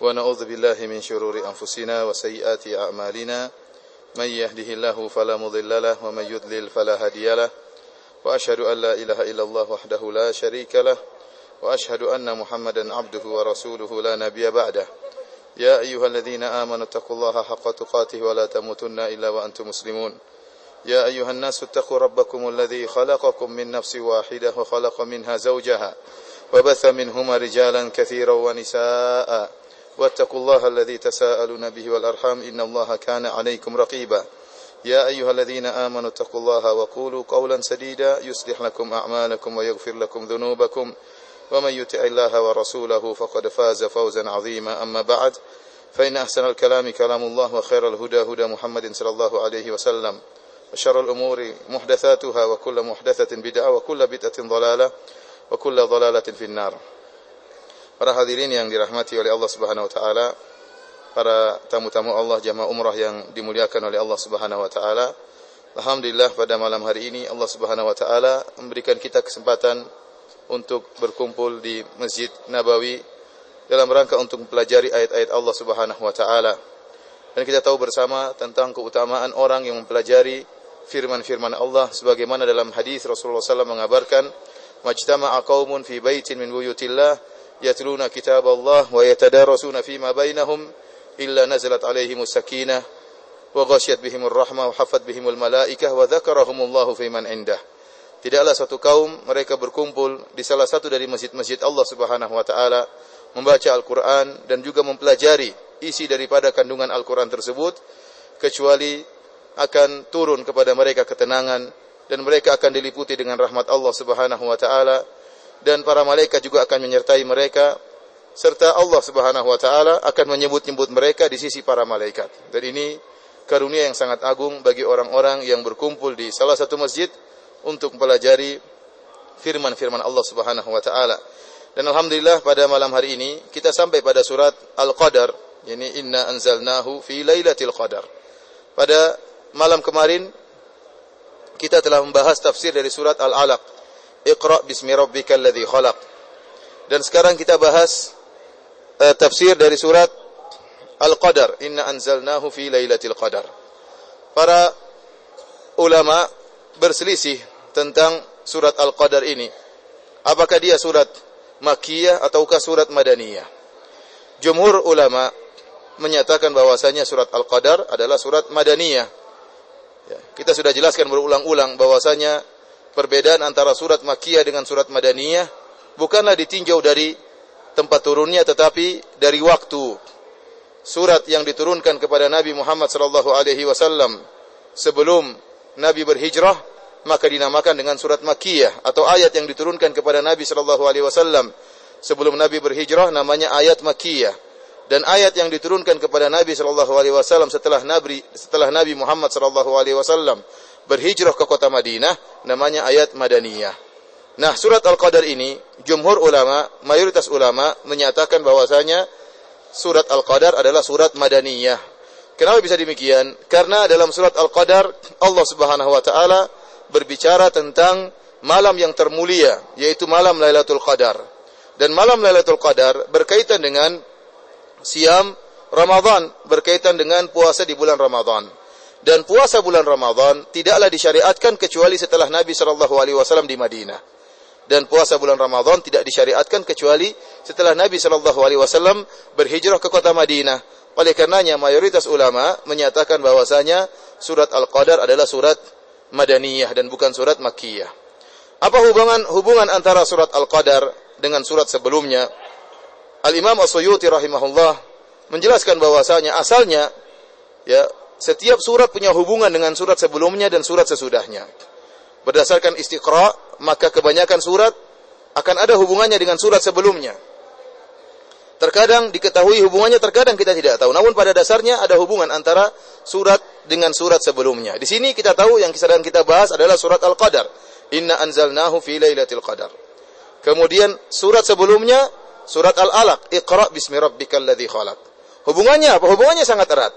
ونعوذ بالله من شرور أنفسنا وسيئات أعمالنا. من يهده الله فلا مضل له ومن يضلل فلا هادي له. وأشهد أن لا إله إلا الله وحده لا شريك له. وأشهد أن محمدا عبده ورسوله لا نبي بعده. يا أيها الذين آمنوا اتقوا الله حق تقاته ولا تموتن إلا وأنتم مسلمون. يا أيها الناس اتقوا ربكم الذي خلقكم من نفس واحدة وخلق منها زوجها وبث منهما رجالا كثيرا ونساء. واتقوا الله الذي تساءلون به والأرحام إن الله كان عليكم رقيبا. يا أيها الذين آمنوا اتقوا الله وقولوا قولا سديدا يصلح لكم أعمالكم ويغفر لكم ذنوبكم. ومن يطع الله ورسوله فقد فاز فوزا عظيما. أما بعد فإن أحسن الكلام كلام الله وخير الهدى هدى محمد صلى الله عليه وسلم. وشر الأمور محدثاتها وكل محدثة بدعة وكل بدعة ضلالة وكل ضلالة في النار. Para hadirin yang dirahmati oleh Allah Subhanahu wa taala, para tamu-tamu Allah jamaah umrah yang dimuliakan oleh Allah Subhanahu wa taala. Alhamdulillah pada malam hari ini Allah Subhanahu wa taala memberikan kita kesempatan untuk berkumpul di Masjid Nabawi dalam rangka untuk mempelajari ayat-ayat Allah Subhanahu wa taala. Dan kita tahu bersama tentang keutamaan orang yang mempelajari firman-firman Allah sebagaimana dalam hadis Rasulullah SAW mengabarkan majtama'a qaumun fi baitin min buyutillah Allah wa yatadarasuna fima bainahum illa nazalat alaihimus sakinah wa ghasyat bihimur rahmah wa hafat bihimul malaikah wa dzakarahumullahu fiman indah. Tidaklah satu kaum mereka berkumpul di salah satu dari masjid-masjid Allah Subhanahu wa taala membaca Al-Qur'an dan juga mempelajari isi daripada kandungan Al-Qur'an tersebut kecuali akan turun kepada mereka ketenangan dan mereka akan diliputi dengan rahmat Allah Subhanahu wa taala dan para malaikat juga akan menyertai mereka serta Allah Subhanahu wa taala akan menyebut-nyebut mereka di sisi para malaikat. Dan ini karunia yang sangat agung bagi orang-orang yang berkumpul di salah satu masjid untuk mempelajari firman-firman Allah Subhanahu wa taala. Dan alhamdulillah pada malam hari ini kita sampai pada surat Al-Qadar, yakni inna anzalnahu fi lailatul qadar. Pada malam kemarin kita telah membahas tafsir dari surat Al-Alaq Iqra bismi rabbikal ladzi khalaq. Dan sekarang kita bahas uh, tafsir dari surat Al-Qadar. Inna anzalnahu fi lailatul qadar. Para ulama berselisih tentang surat Al-Qadar ini. Apakah dia surat Makkiyah ataukah surat Madaniyah? Jumhur ulama menyatakan bahwasanya surat Al-Qadar adalah surat Madaniyah. Ya, kita sudah jelaskan berulang-ulang bahwasanya perbedaan antara surat Makkiyah dengan surat Madaniyah bukanlah ditinjau dari tempat turunnya tetapi dari waktu. Surat yang diturunkan kepada Nabi Muhammad sallallahu alaihi wasallam sebelum Nabi berhijrah maka dinamakan dengan surat Makkiyah atau ayat yang diturunkan kepada Nabi sallallahu alaihi wasallam sebelum Nabi berhijrah namanya ayat Makkiyah dan ayat yang diturunkan kepada Nabi sallallahu alaihi wasallam setelah Nabi setelah Nabi Muhammad sallallahu alaihi wasallam berhijrah ke kota Madinah namanya ayat Madaniyah. Nah, surat Al-Qadar ini jumhur ulama, mayoritas ulama menyatakan bahwasanya surat Al-Qadar adalah surat Madaniyah. Kenapa bisa demikian? Karena dalam surat Al-Qadar Allah Subhanahu wa taala berbicara tentang malam yang termulia yaitu malam Lailatul Qadar. Dan malam Lailatul Qadar berkaitan dengan siam Ramadan, berkaitan dengan puasa di bulan Ramadan dan puasa bulan Ramadan tidaklah disyariatkan kecuali setelah Nabi Shallallahu alaihi wasallam di Madinah. Dan puasa bulan Ramadan tidak disyariatkan kecuali setelah Nabi Shallallahu alaihi wasallam berhijrah ke kota Madinah. Oleh karenanya mayoritas ulama menyatakan bahwasanya surat Al-Qadar adalah surat Madaniyah dan bukan surat Makkiyah. Apa hubungan hubungan antara surat Al-Qadar dengan surat sebelumnya? Al-Imam As-Suyuti rahimahullah menjelaskan bahwasanya asalnya ya setiap surat punya hubungan dengan surat sebelumnya dan surat sesudahnya. Berdasarkan istiqra, maka kebanyakan surat akan ada hubungannya dengan surat sebelumnya. Terkadang diketahui hubungannya, terkadang kita tidak tahu. Namun pada dasarnya ada hubungan antara surat dengan surat sebelumnya. Di sini kita tahu yang sedang kita bahas adalah surat Al-Qadar. Inna anzalnahu fi lailatul qadar. Kemudian surat sebelumnya surat Al-Alaq, Iqra bismi rabbikal ladzi khalaq. Hubungannya apa? Hubungannya sangat erat.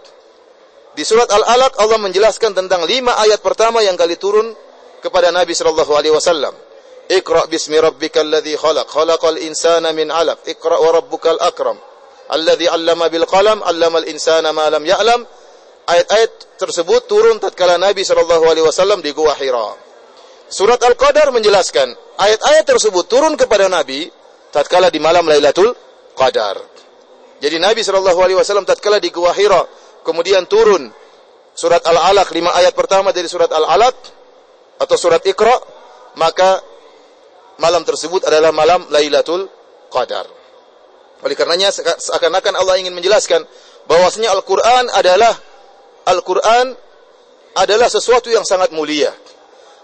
Di surat Al-Alaq Allah menjelaskan tentang lima ayat pertama yang kali turun kepada Nabi sallallahu alaihi wasallam. Iqra bismi rabbikal ladzi khalaq, khalaqal insana min 'alaq, iqra wa rabbukal akram. Alladzi 'allama bil qalam 'allamal insana ma lam ya'lam. Ayat-ayat tersebut turun tatkala Nabi sallallahu alaihi wasallam di Gua Hira. Surat Al-Qadar menjelaskan ayat-ayat tersebut turun kepada Nabi tatkala di malam Lailatul Qadar. Jadi Nabi sallallahu alaihi wasallam tatkala di Gua Hira kemudian turun surat Al-Alaq lima ayat pertama dari surat Al-Alaq atau surat Iqra maka malam tersebut adalah malam Lailatul Qadar. Oleh karenanya seakan-akan Allah ingin menjelaskan bahwasanya Al-Qur'an adalah Al-Qur'an adalah sesuatu yang sangat mulia.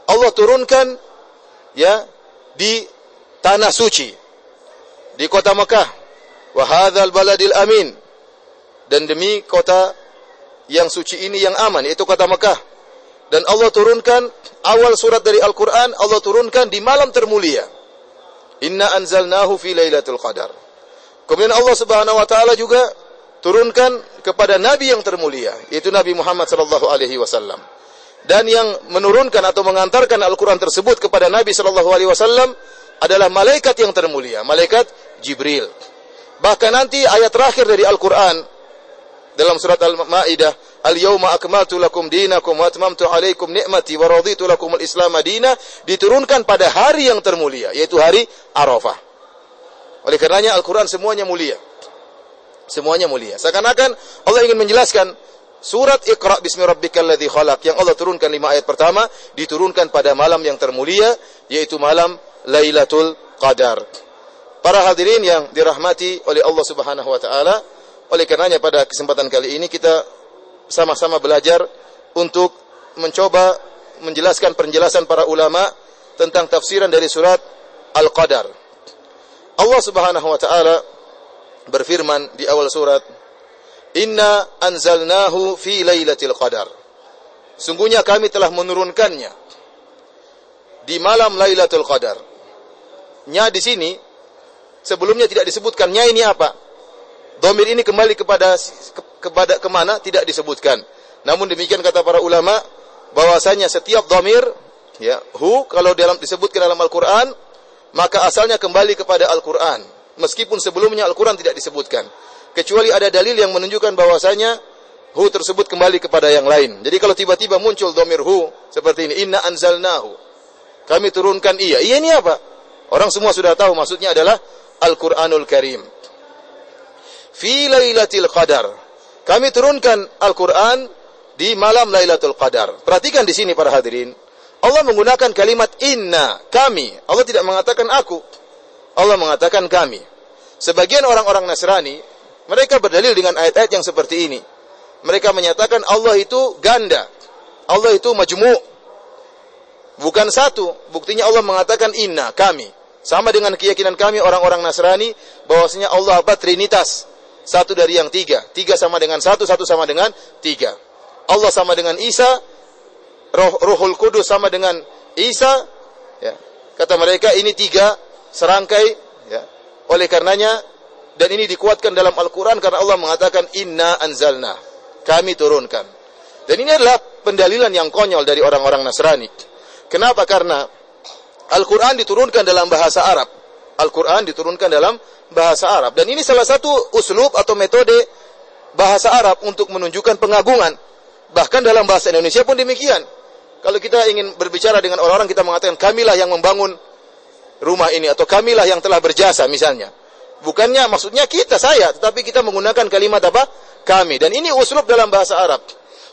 Allah turunkan ya di tanah suci di kota Mekah. Wa hadzal baladil amin. Dan demi kota yang suci ini yang aman yaitu kota Mekah. Dan Allah turunkan awal surat dari Al-Qur'an Allah turunkan di malam termulia. Inna anzalnahu fi lailatul qadar. Kemudian Allah Subhanahu wa taala juga turunkan kepada nabi yang termulia, yaitu Nabi Muhammad sallallahu alaihi wasallam. Dan yang menurunkan atau mengantarkan Al-Qur'an tersebut kepada Nabi sallallahu alaihi wasallam adalah malaikat yang termulia, malaikat Jibril. Bahkan nanti ayat terakhir dari Al-Qur'an dalam surat Al-Maidah Al-yawma akmaltu lakum dinakum wa atmamtu alaikum ni'mati wa raditu lakum al-Islam madina diturunkan pada hari yang termulia yaitu hari Arafah. Oleh karenanya Al-Qur'an semuanya mulia. Semuanya mulia. Seakan-akan Allah ingin menjelaskan surat Iqra bismi rabbikal ladzi khalaq yang Allah turunkan lima ayat pertama diturunkan pada malam yang termulia yaitu malam Lailatul Qadar. Para hadirin yang dirahmati oleh Allah Subhanahu wa taala, oleh karenanya pada kesempatan kali ini kita sama-sama belajar untuk mencoba menjelaskan penjelasan para ulama tentang tafsiran dari surat Al-Qadar. Allah Subhanahu wa taala berfirman di awal surat, "Inna anzalnahu fi lailatul qadar." Sungguhnya kami telah menurunkannya di malam Lailatul Qadar. Nya di sini sebelumnya tidak disebutkan nya ini apa? Domir ini kembali kepada kepada ke mana tidak disebutkan. Namun demikian kata para ulama bahwasanya setiap domir ya hu kalau dalam disebutkan dalam Al-Qur'an maka asalnya kembali kepada Al-Qur'an meskipun sebelumnya Al-Qur'an tidak disebutkan. Kecuali ada dalil yang menunjukkan bahwasanya hu tersebut kembali kepada yang lain. Jadi kalau tiba-tiba muncul domir hu seperti ini inna anzalnahu kami turunkan iya. Iya ini apa? Orang semua sudah tahu maksudnya adalah Al-Qur'anul Karim. Fi lailatul qadar kami turunkan Al-Quran di malam Lailatul Qadar. Perhatikan di sini para hadirin. Allah menggunakan kalimat inna, kami. Allah tidak mengatakan aku. Allah mengatakan kami. Sebagian orang-orang Nasrani, mereka berdalil dengan ayat-ayat yang seperti ini. Mereka menyatakan Allah itu ganda. Allah itu majmu' bukan satu. Buktinya Allah mengatakan inna, kami. Sama dengan keyakinan kami orang-orang Nasrani bahwasanya Allah apa Trinitas satu dari yang tiga. Tiga sama dengan satu, satu sama dengan tiga. Allah sama dengan Isa, roh, Ruhul Kudus sama dengan Isa. Ya. Kata mereka ini tiga serangkai. Ya. Oleh karenanya, dan ini dikuatkan dalam Al-Quran karena Allah mengatakan Inna anzalna. Kami turunkan. Dan ini adalah pendalilan yang konyol dari orang-orang Nasrani. Kenapa? Karena Al-Quran diturunkan dalam bahasa Arab. Al-Quran diturunkan dalam bahasa Arab. Dan ini salah satu uslub atau metode bahasa Arab untuk menunjukkan pengagungan. Bahkan dalam bahasa Indonesia pun demikian. Kalau kita ingin berbicara dengan orang-orang, kita mengatakan, kamilah yang membangun rumah ini, atau kamilah yang telah berjasa misalnya. Bukannya maksudnya kita, saya, tetapi kita menggunakan kalimat apa? Kami. Dan ini uslub dalam bahasa Arab.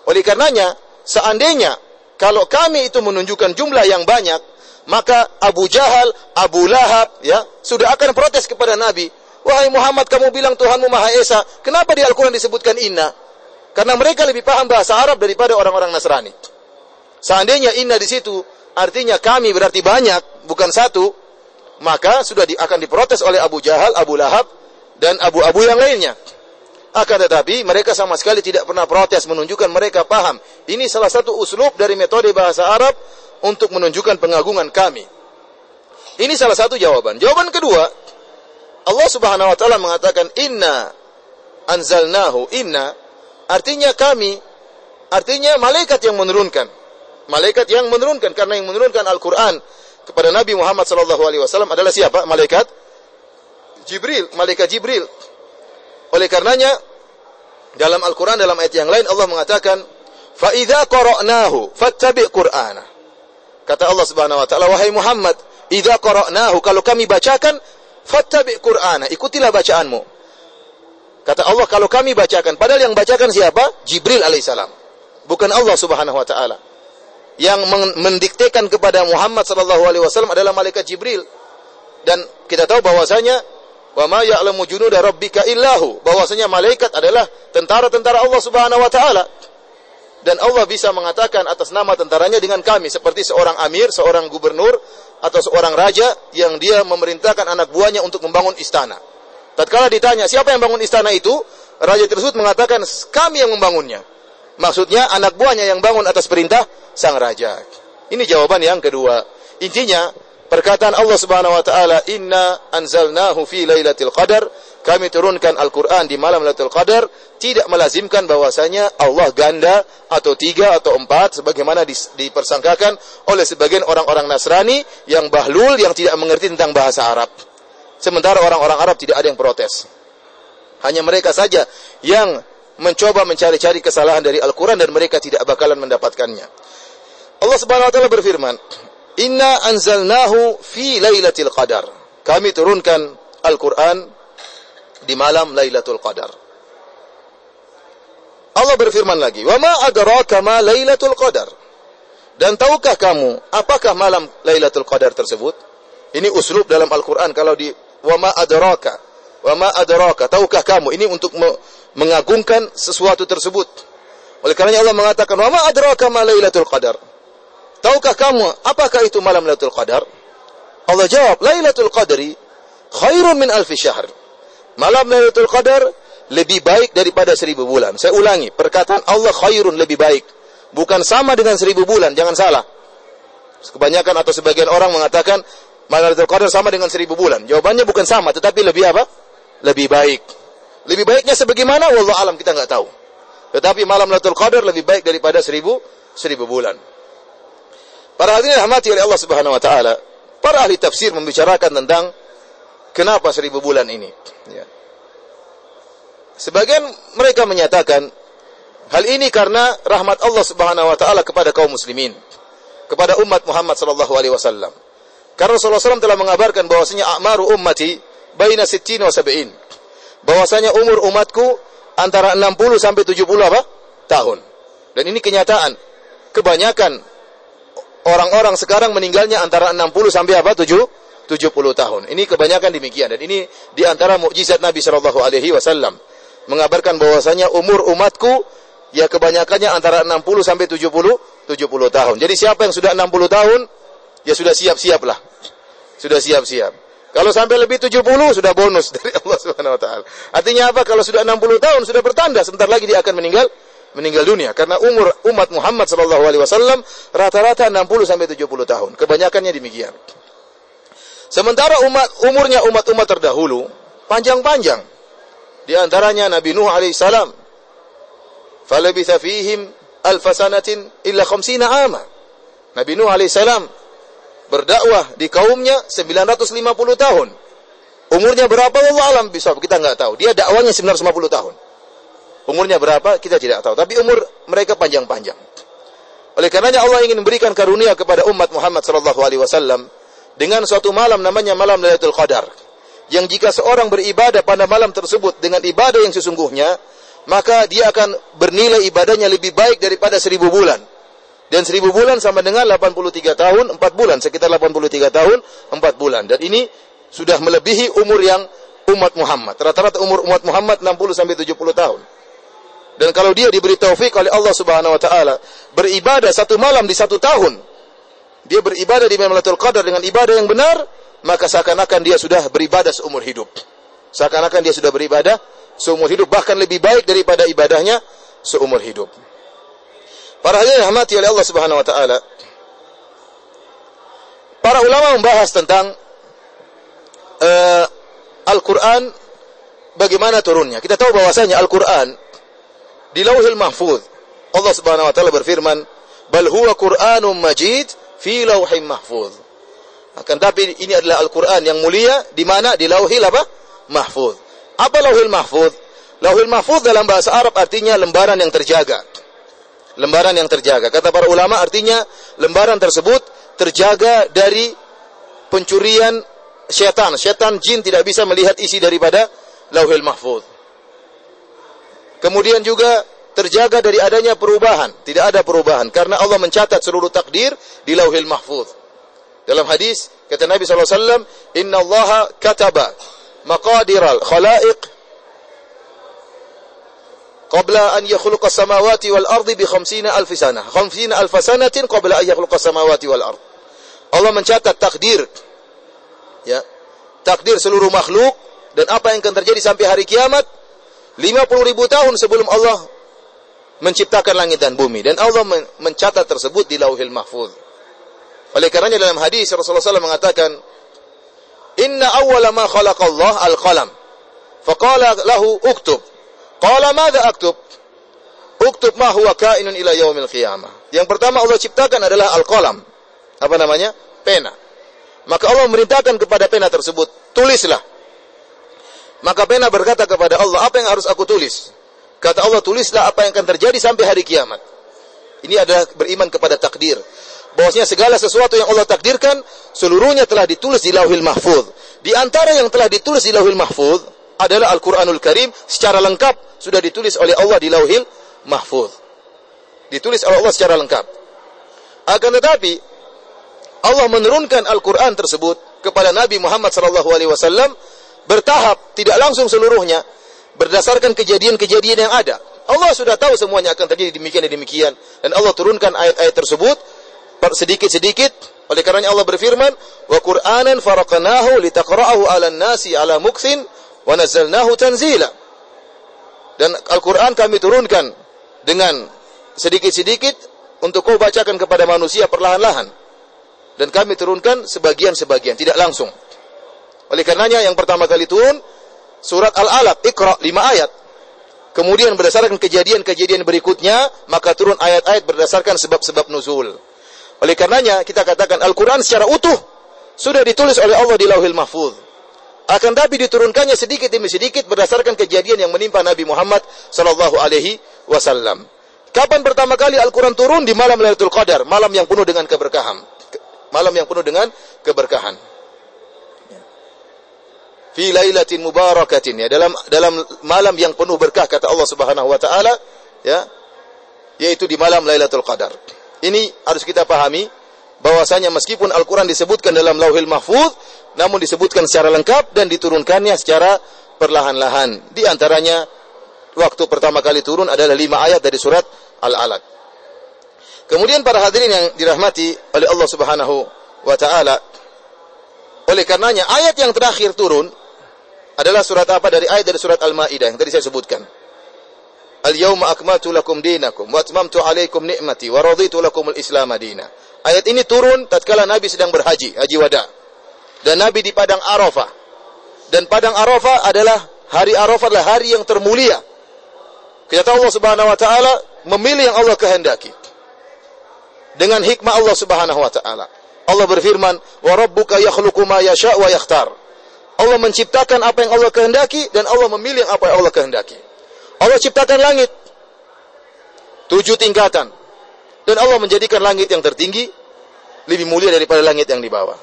Oleh karenanya, seandainya kalau kami itu menunjukkan jumlah yang banyak, maka Abu Jahal, Abu Lahab, ya, sudah akan protes kepada Nabi. Wahai Muhammad, kamu bilang Tuhanmu Maha Esa. Kenapa di Al-Quran disebutkan inna? Karena mereka lebih paham bahasa Arab daripada orang-orang Nasrani. Seandainya inna di situ, artinya kami berarti banyak, bukan satu, maka sudah di, akan diprotes oleh Abu Jahal, Abu Lahab, dan Abu-Abu yang lainnya. Akan tetapi mereka sama sekali tidak pernah protes menunjukkan mereka paham. Ini salah satu uslub dari metode bahasa Arab untuk menunjukkan pengagungan kami. Ini salah satu jawaban. Jawaban kedua, Allah Subhanahu wa taala mengatakan inna anzalnahu inna artinya kami artinya malaikat yang menurunkan. Malaikat yang menurunkan karena yang menurunkan Al-Qur'an kepada Nabi Muhammad sallallahu alaihi wasallam adalah siapa? Malaikat Jibril, malaikat Jibril. Oleh karenanya dalam Al-Qur'an dalam ayat yang lain Allah mengatakan fa idza qara'nahu fattabi' qur'ana. Kata Allah Subhanahu wa taala wahai Muhammad, idza qara'nahu kalau kami bacakan fattabi' qur'ana, ikutilah bacaanmu. Kata Allah kalau kami bacakan, padahal yang bacakan siapa? Jibril alaihissalam. Bukan Allah Subhanahu wa taala. Yang mendiktekan kepada Muhammad sallallahu alaihi wasallam adalah malaikat Jibril. Dan kita tahu bahwasanya Wa ma ya'lamu junuda rabbika illahu. Bahwasanya malaikat adalah tentara-tentara Allah Subhanahu wa taala. Dan Allah bisa mengatakan atas nama tentaranya dengan kami seperti seorang amir, seorang gubernur atau seorang raja yang dia memerintahkan anak buahnya untuk membangun istana. Tatkala ditanya, siapa yang bangun istana itu? Raja tersebut mengatakan, kami yang membangunnya. Maksudnya anak buahnya yang bangun atas perintah sang raja. Ini jawaban yang kedua. Intinya, Perkataan Allah Subhanahu wa taala, "Inna anzalnahu fi lailatul qadar." Kami turunkan Al-Qur'an di malam Lailatul Qadar tidak melazimkan bahwasanya Allah ganda atau tiga atau empat sebagaimana dipersangkakan oleh sebagian orang-orang Nasrani yang bahlul yang tidak mengerti tentang bahasa Arab. Sementara orang-orang Arab tidak ada yang protes. Hanya mereka saja yang mencoba mencari-cari kesalahan dari Al-Quran dan mereka tidak bakalan mendapatkannya. Allah Subhanahu wa taala berfirman, Inna anzalnahu fi lailatul qadar. Kami turunkan Al-Quran di malam Lailatul Qadar. Allah berfirman lagi, "Wa ma adraka ma Lailatul Qadar?" Dan tahukah kamu apakah malam Lailatul Qadar tersebut? Ini uslub dalam Al-Qur'an kalau di "Wa ma adraka?" "Wa ma adraka?" Tahukah kamu? Ini untuk mengagungkan sesuatu tersebut. Oleh karena Allah mengatakan, "Wa ma adraka ma Lailatul Qadar?" Tahukah kamu apakah itu malam Lailatul Qadar? Allah jawab, Lailatul Qadri khairun min alfi syahr. Malam Lailatul Qadar lebih baik daripada seribu bulan. Saya ulangi, perkataan Allah khairun lebih baik. Bukan sama dengan seribu bulan, jangan salah. Kebanyakan atau sebagian orang mengatakan malam Lailatul Qadar sama dengan seribu bulan. Jawabannya bukan sama, tetapi lebih apa? Lebih baik. Lebih baiknya sebagaimana? Wallah alam kita nggak tahu. Tetapi malam Lailatul Qadar lebih baik daripada seribu seribu bulan. Para hadirin rahmati oleh Allah Subhanahu wa taala, para ahli tafsir membicarakan tentang kenapa seribu bulan ini. Ya. Sebagian mereka menyatakan hal ini karena rahmat Allah Subhanahu wa taala kepada kaum muslimin, kepada umat Muhammad sallallahu alaihi wasallam. Karena Rasulullah SAW telah mengabarkan bahwasanya a'maru ummati baina sittin wa sab'in. Bahwasanya umur umatku antara 60 sampai 70 apa? tahun. Dan ini kenyataan. Kebanyakan orang-orang sekarang meninggalnya antara 60 sampai apa? 7 70 tahun. Ini kebanyakan demikian dan ini di antara mukjizat Nabi Shallallahu alaihi wasallam mengabarkan bahwasanya umur umatku ya kebanyakannya antara 60 sampai 70 70 tahun. Jadi siapa yang sudah 60 tahun ya sudah siap-siap lah. Sudah siap-siap. Kalau sampai lebih 70 sudah bonus dari Allah Subhanahu wa taala. Artinya apa? Kalau sudah 60 tahun sudah bertanda sebentar lagi dia akan meninggal meninggal dunia karena umur umat Muhammad sallallahu alaihi wasallam rata-rata 60 sampai 70 tahun. Kebanyakannya demikian. Sementara umat umurnya umat-umat terdahulu panjang-panjang. Di antaranya Nabi Nuh alaihi salam. Falabitha fihim alf sanatin illa khamsina ama. Nabi Nuh alaihi salam berdakwah di kaumnya 950 tahun. Umurnya berapa Allah alam bisa kita nggak tahu. Dia dakwanya 950 tahun. Umurnya berapa kita tidak tahu, tapi umur mereka panjang-panjang. Oleh karenanya Allah ingin memberikan karunia kepada umat Muhammad sallallahu alaihi wasallam dengan suatu malam namanya malam Lailatul Qadar. Yang jika seorang beribadah pada malam tersebut dengan ibadah yang sesungguhnya, maka dia akan bernilai ibadahnya lebih baik daripada seribu bulan. Dan seribu bulan sama dengan 83 tahun, 4 bulan, sekitar 83 tahun, 4 bulan. Dan ini sudah melebihi umur yang umat Muhammad. Rata-rata umur umat Muhammad 60 sampai 70 tahun. Dan kalau dia diberi taufik oleh Allah Subhanahu wa taala beribadah satu malam di satu tahun, dia beribadah di Lailatul Qadar dengan ibadah yang benar, maka seakan-akan dia sudah beribadah seumur hidup. Seakan-akan dia sudah beribadah seumur hidup bahkan lebih baik daripada ibadahnya seumur hidup. Para hadirin rahmati oleh Allah Subhanahu wa taala. Para ulama membahas tentang uh, Al-Qur'an bagaimana turunnya. Kita tahu bahwasanya Al-Qur'an di Lauhil Mahfuz. Allah Subhanahu wa taala berfirman, "Bal huwa Qur'anun Majid fi Lauhil Mahfuz." Akan tapi ini adalah Al-Qur'an yang mulia di mana di Lauhil apa? Mahfuz. Apa Lauhil Mahfuz? Lauhil Mahfuz dalam bahasa Arab artinya lembaran yang terjaga. Lembaran yang terjaga. Kata para ulama artinya lembaran tersebut terjaga dari pencurian syaitan. Syaitan jin tidak bisa melihat isi daripada Lauhil Mahfuz. Kemudian juga terjaga dari adanya perubahan. Tidak ada perubahan. Karena Allah mencatat seluruh takdir di Lauhil Mahfuz. Dalam hadis, kata Nabi SAW, Inna Allah kataba maqadiral khalaiq qabla an yakhluqa samawati wal ardi bi khamsina alf sanah. Khamsina alf sanatin qabla an yakhluqa samawati wal ard. Allah mencatat takdir ya. Takdir seluruh makhluk dan apa yang akan terjadi sampai hari kiamat 50 ribu tahun sebelum Allah menciptakan langit dan bumi dan Allah mencatat tersebut di Lauhil Mahfuz. Oleh karenanya dalam hadis Rasulullah SAW mengatakan Inna awwala ma khalaqallah al-qalam. Faqala lahu uktub. Qala madza aktub? Uktub ma huwa kainun ila yaumil qiyamah. Yang pertama Allah ciptakan adalah al-qalam. Apa namanya? Pena. Maka Allah memerintahkan kepada pena tersebut, tulislah. Maka pena berkata kepada Allah, apa yang harus aku tulis? Kata Allah, tulislah apa yang akan terjadi sampai hari kiamat. Ini adalah beriman kepada takdir. Bahwasanya segala sesuatu yang Allah takdirkan, seluruhnya telah ditulis di lauhil mahfuz. Di antara yang telah ditulis di lauhil mahfuz, adalah Al-Quranul Karim secara lengkap sudah ditulis oleh Allah di lauhil mahfuz. Ditulis oleh Allah secara lengkap. Akan tetapi Allah menurunkan Al-Quran tersebut kepada Nabi Muhammad SAW bertahap, tidak langsung seluruhnya, berdasarkan kejadian-kejadian yang ada. Allah sudah tahu semuanya akan terjadi demikian dan demikian. Dan Allah turunkan ayat-ayat tersebut sedikit-sedikit. Oleh karenanya Allah berfirman, "Wa Qur'anan faraqnahu litaqra'ahu 'alan nasi 'ala mukthin wa tanzila." Dan Al-Quran kami turunkan dengan sedikit-sedikit untuk kau bacakan kepada manusia perlahan-lahan. Dan kami turunkan sebagian-sebagian, tidak langsung. Oleh karenanya yang pertama kali turun, surat Al-Alaq, Iqra, lima ayat. Kemudian berdasarkan kejadian-kejadian berikutnya, maka turun ayat-ayat berdasarkan sebab-sebab nuzul. Oleh karenanya kita katakan Al-Quran secara utuh sudah ditulis oleh Allah di lauhil mahfuz. Akan tapi diturunkannya sedikit demi sedikit berdasarkan kejadian yang menimpa Nabi Muhammad sallallahu alaihi wasallam. Kapan pertama kali Al-Quran turun? Di malam Lailatul Qadar, malam yang penuh dengan keberkahan. Malam yang penuh dengan keberkahan. Fi lailatin mubarakatin ya dalam dalam malam yang penuh berkah kata Allah Subhanahu wa taala ya yaitu di malam Lailatul Qadar. Ini harus kita pahami bahwasanya meskipun Al-Quran disebutkan dalam Lauhil Mahfuz, namun disebutkan secara lengkap dan diturunkannya secara perlahan-lahan. Di antaranya waktu pertama kali turun adalah lima ayat dari surat Al-Alaq. Kemudian para hadirin yang dirahmati oleh Allah Subhanahu wa taala, oleh karenanya ayat yang terakhir turun adalah surat apa dari ayat dari surat Al-Maidah yang tadi saya sebutkan. Al-yawma akmaltu lakum dinakum wa atmamtu alaikum ni'mati wa raditu lakum al-islam madina. Ayat ini turun tatkala Nabi sedang berhaji, haji wada. Dan Nabi di padang Arafah. Dan padang Arafah adalah hari Arafah adalah hari yang termulia. Kita Allah Subhanahu wa taala memilih yang Allah kehendaki. Dengan hikmah Allah Subhanahu wa taala. Allah berfirman, "Wa rabbuka yakhluqu ma yasha' wa yakhtar." Allah menciptakan apa yang Allah kehendaki dan Allah memilih apa yang Allah kehendaki. Allah ciptakan langit tujuh tingkatan dan Allah menjadikan langit yang tertinggi lebih mulia daripada langit yang di bawah.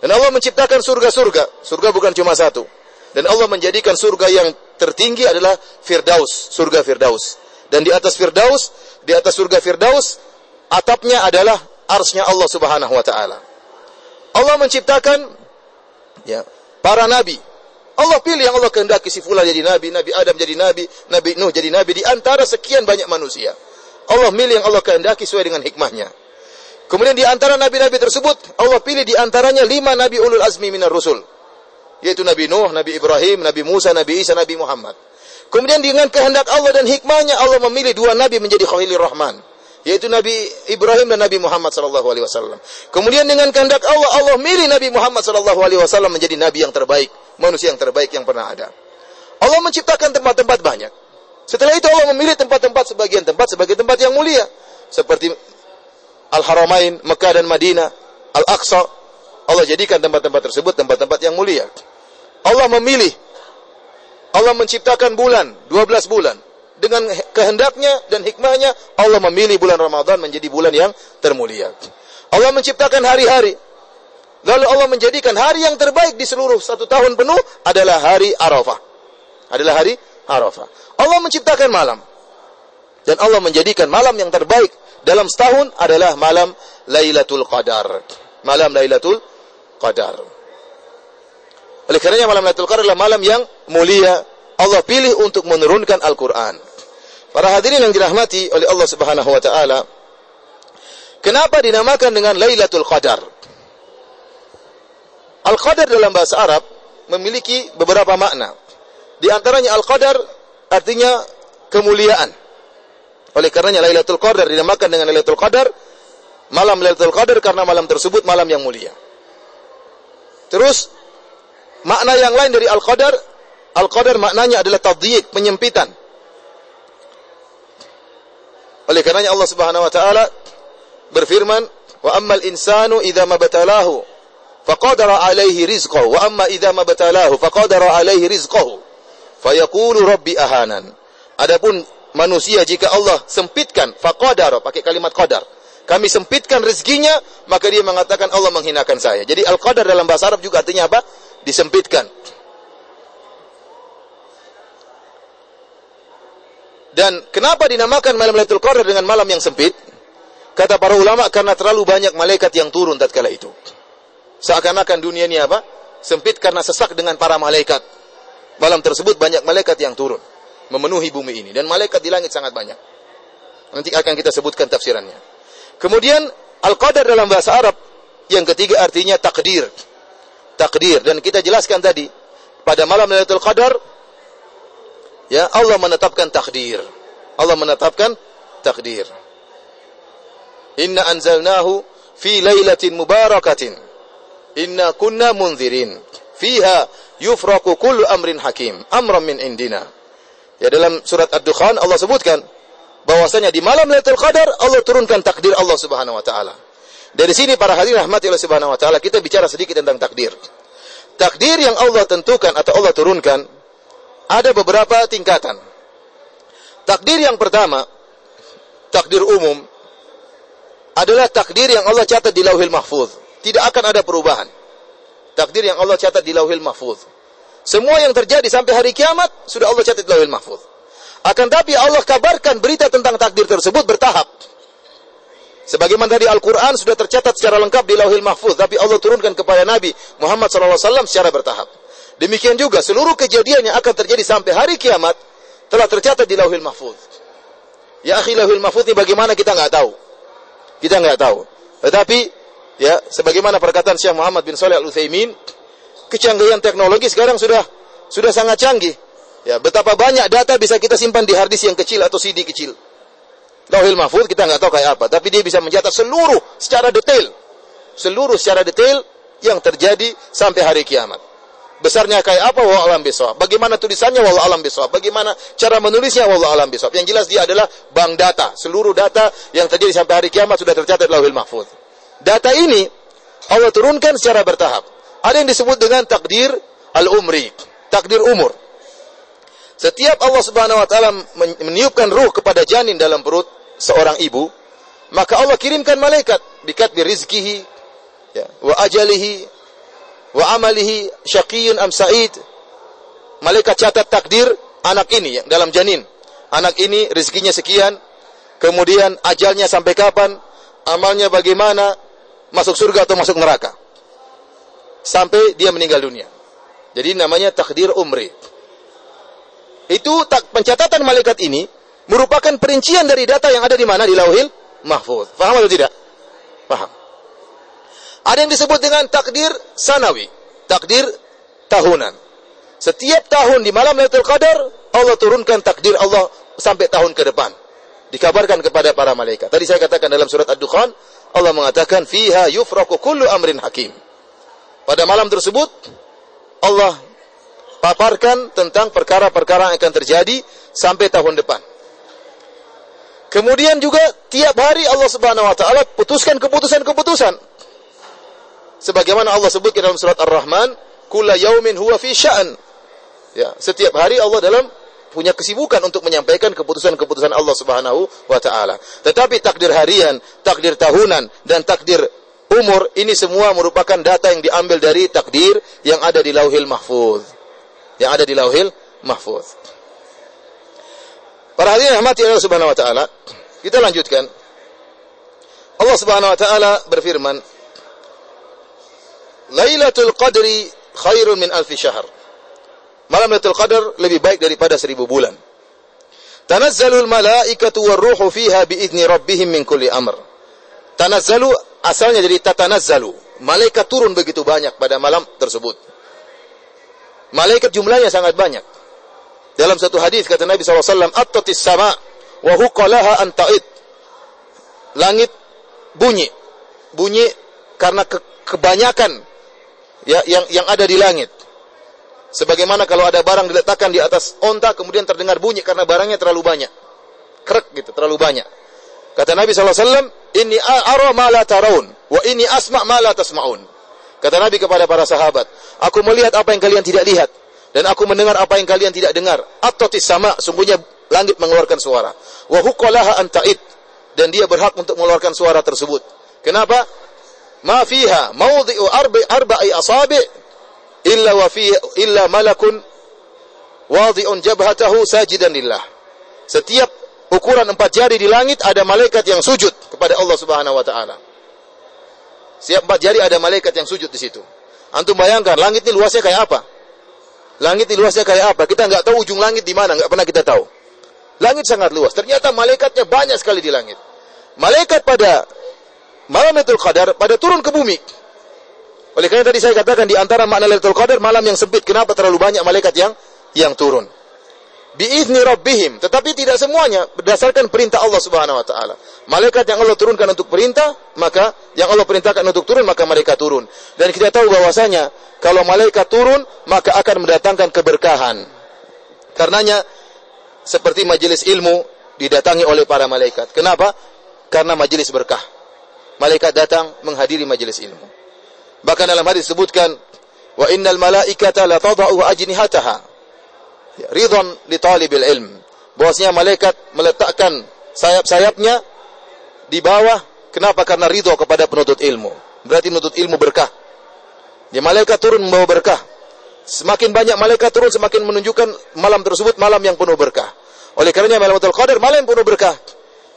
Dan Allah menciptakan surga-surga. Surga bukan cuma satu. Dan Allah menjadikan surga yang tertinggi adalah Firdaus, surga Firdaus. Dan di atas Firdaus, di atas surga Firdaus, atapnya adalah arsnya Allah Subhanahu wa taala. Allah menciptakan ya, para nabi. Allah pilih yang Allah kehendaki si fulan jadi nabi, Nabi Adam jadi nabi, Nabi Nuh jadi nabi di antara sekian banyak manusia. Allah pilih yang Allah kehendaki sesuai dengan hikmahnya. Kemudian di antara nabi-nabi tersebut, Allah pilih di antaranya lima nabi ulul azmi minar rusul. Yaitu Nabi Nuh, Nabi Ibrahim, Nabi Musa, Nabi Isa, Nabi Muhammad. Kemudian dengan kehendak Allah dan hikmahnya, Allah memilih dua nabi menjadi Khalilur Rahman. Yaitu Nabi Ibrahim dan Nabi Muhammad sallallahu alaihi wasallam. Kemudian dengan kehendak Allah, Allah milih Nabi Muhammad sallallahu alaihi wasallam menjadi nabi yang terbaik, manusia yang terbaik yang pernah ada. Allah menciptakan tempat-tempat banyak. Setelah itu Allah memilih tempat-tempat sebagian tempat sebagai tempat yang mulia. Seperti Al-Haramain, Mekah dan Madinah, Al-Aqsa. Allah jadikan tempat-tempat tersebut tempat-tempat yang mulia. Allah memilih Allah menciptakan bulan, 12 bulan. Dengan kehendaknya dan hikmahnya, Allah memilih bulan Ramadan menjadi bulan yang termulia. Allah menciptakan hari-hari. Lalu Allah menjadikan hari yang terbaik di seluruh satu tahun penuh adalah hari Arafah. Adalah hari Arafah. Allah menciptakan malam. Dan Allah menjadikan malam yang terbaik dalam setahun adalah malam Lailatul Qadar. Malam Lailatul Qadar. Oleh karenanya malam Lailatul Qadar adalah malam yang mulia. Allah pilih untuk menurunkan Al-Quran. Para hadirin yang dirahmati oleh Allah Subhanahu wa taala, kenapa dinamakan dengan Lailatul Qadar? Al-Qadar dalam bahasa Arab memiliki beberapa makna. Di antaranya Al-Qadar artinya kemuliaan. Oleh karenanya Lailatul Qadar dinamakan dengan Lailatul Qadar, malam Lailatul Qadar karena malam tersebut malam yang mulia. Terus makna yang lain dari Al-Qadar, Al-Qadar maknanya adalah tadyiq, penyempitan. Oleh karenanya Allah Subhanahu wa taala berfirman, "Wa ammal insanu idza mabtalahu faqadara alaihi rizqahu. Wa amma idza mabtalahu faqadara alaihi rizqahu. Fayaqulu rabbi ahanan." Adapun manusia jika Allah sempitkan faqadara pakai kalimat qadar kami sempitkan rezekinya maka dia mengatakan Allah menghinakan saya. Jadi al-qadar dalam bahasa Arab juga artinya apa? Disempitkan Dan kenapa dinamakan malam Lailatul Qadar dengan malam yang sempit? Kata para ulama karena terlalu banyak malaikat yang turun tatkala itu. Seakan-akan dunia ini apa? Sempit karena sesak dengan para malaikat. Malam tersebut banyak malaikat yang turun memenuhi bumi ini dan malaikat di langit sangat banyak. Nanti akan kita sebutkan tafsirannya. Kemudian al-qadar dalam bahasa Arab yang ketiga artinya takdir. Takdir dan kita jelaskan tadi pada malam Lailatul Qadar Ya, Allah menetapkan takdir. Allah menetapkan takdir. Inna anzalnahu fi lailatin mubarakatin. Inna kunna munzirin. Fiha yufraku kullu amrin hakim. Amran min indina. Ya dalam surat Ad-Dukhan Allah sebutkan bahwasanya di malam Lailatul Qadar Allah turunkan takdir Allah Subhanahu wa taala. Dari sini para hadirin rahmati Allah Subhanahu wa taala kita bicara sedikit tentang takdir. Takdir yang Allah tentukan atau Allah turunkan ada beberapa tingkatan. Takdir yang pertama, takdir umum, adalah takdir yang Allah catat di lauhil mahfuz. Tidak akan ada perubahan. Takdir yang Allah catat di lauhil mahfuz. Semua yang terjadi sampai hari kiamat, sudah Allah catat di lauhil mahfuz. Akan tapi Allah kabarkan berita tentang takdir tersebut bertahap. Sebagaimana tadi Al-Quran sudah tercatat secara lengkap di lauhil mahfuz. Tapi Allah turunkan kepada Nabi Muhammad SAW secara bertahap. Demikian juga seluruh kejadian yang akan terjadi sampai hari kiamat telah tercatat di Lauhil Mahfuz. Ya akhi Lauhil Mahfuz ini bagaimana kita nggak tahu. Kita nggak tahu. Tetapi ya sebagaimana perkataan Syekh Muhammad bin Shalih Al-Utsaimin, kecanggihan teknologi sekarang sudah sudah sangat canggih. Ya, betapa banyak data bisa kita simpan di harddisk yang kecil atau CD kecil. Lauhil Mahfuz kita nggak tahu kayak apa, tapi dia bisa mencatat seluruh secara detail. Seluruh secara detail yang terjadi sampai hari kiamat. Besarnya kayak apa? Wallah alam bisawab. Bagaimana tulisannya? Wallah alam bisawab. Bagaimana cara menulisnya? Wallah alam bisawab. Yang jelas dia adalah bank data. Seluruh data yang terjadi sampai hari kiamat sudah tercatat di lauhil mahfuz. Data ini Allah turunkan secara bertahap. Ada yang disebut dengan takdir al-umri. Takdir umur. Setiap Allah Subhanahu wa taala meniupkan ruh kepada janin dalam perut seorang ibu, maka Allah kirimkan malaikat bikat rizkihi ya, wa ajalihi wa amalihi syaqiyun am sa'id. Malaikat catat takdir anak ini dalam janin. Anak ini rezekinya sekian, kemudian ajalnya sampai kapan, amalnya bagaimana, masuk surga atau masuk neraka. Sampai dia meninggal dunia. Jadi namanya takdir umri. Itu tak, pencatatan malaikat ini merupakan perincian dari data yang ada di mana di Lauhil Mahfuz. Paham atau tidak? Ada yang disebut dengan takdir sanawi, takdir tahunan. Setiap tahun di malam Lailatul Qadar Allah turunkan takdir Allah sampai tahun ke depan. Dikabarkan kepada para malaikat. Tadi saya katakan dalam surat Ad-Dukhan Allah mengatakan fiha yufraku kullu amrin hakim. Pada malam tersebut Allah paparkan tentang perkara-perkara yang akan terjadi sampai tahun depan. Kemudian juga tiap hari Allah Subhanahu wa taala putuskan keputusan-keputusan sebagaimana Allah sebutkan dalam surat Ar-Rahman, "Kulla yaumin huwa fi sya'an." Ya, setiap hari Allah dalam punya kesibukan untuk menyampaikan keputusan-keputusan Allah Subhanahu wa taala. Tetapi takdir harian, takdir tahunan dan takdir umur ini semua merupakan data yang diambil dari takdir yang ada di Lauhil Mahfuz. Yang ada di Lauhil Mahfuz. Para hadirin rahmati Allah Subhanahu wa taala, kita lanjutkan. Allah Subhanahu wa taala berfirman, "Lailatul Qadri khairun min alfi syahr." Malam Lailatul Qadar lebih baik daripada seribu bulan. Tanazzalul malaikatu warruhu fiha biizni rabbihim min kulli amr. Tanazzalu asalnya jadi tatanazzalu. Malaikat turun begitu banyak pada malam tersebut. Malaikat jumlahnya sangat banyak. Dalam satu hadis kata Nabi SAW, Attatis sama wa huqalaha anta'id. Langit bunyi. Bunyi karena ke kebanyakan ya, yang yang ada di langit. Sebagaimana kalau ada barang diletakkan di atas onta kemudian terdengar bunyi karena barangnya terlalu banyak. Krek gitu, terlalu banyak. Kata Nabi SAW, Ini ara ma la taraun, wa ini asma' ma la tasma'un. Kata Nabi kepada para sahabat, Aku melihat apa yang kalian tidak lihat. Dan aku mendengar apa yang kalian tidak dengar. Atotis sama, sungguhnya langit mengeluarkan suara. Wa huqalaha anta'id. Dan dia berhak untuk mengeluarkan suara tersebut. Kenapa? Ma fiha mawdi'u arba'i arba'i asabi' illa wa fi illa wadhi'un jabhatahu sajidan lillah. Setiap ukuran empat jari di langit ada malaikat yang sujud kepada Allah Subhanahu wa taala. Setiap empat jari ada malaikat yang sujud di situ. Antum bayangkan langit ini luasnya kayak apa? Langit ini luasnya kayak apa? Kita nggak tahu ujung langit di mana, nggak pernah kita tahu. Langit sangat luas. Ternyata malaikatnya banyak sekali di langit. Malaikat pada malam Lailatul Qadar pada turun ke bumi. Oleh karena tadi saya katakan di antara makna Lailatul Qadar malam yang sempit. Kenapa terlalu banyak malaikat yang yang turun? Biizni rabbihim, tetapi tidak semuanya berdasarkan perintah Allah Subhanahu wa taala. Malaikat yang Allah turunkan untuk perintah, maka yang Allah perintahkan untuk turun, maka mereka turun. Dan kita tahu bahwasanya kalau malaikat turun, maka akan mendatangkan keberkahan. Karenanya seperti majelis ilmu didatangi oleh para malaikat. Kenapa? Karena majelis berkah. Malaikat datang menghadiri majelis ilmu. Bahkan dalam hadis disebutkan wa innal malaikata la tadau ajnihataha ya, ridwan li talibil ilm. Bahwasanya malaikat meletakkan sayap-sayapnya di bawah kenapa? Karena ridho kepada penuntut ilmu. Berarti penuntut ilmu berkah. Ya malaikat turun membawa berkah. Semakin banyak malaikat turun semakin menunjukkan malam tersebut malam yang penuh berkah. Oleh karenanya malam Qadar malam penuh berkah.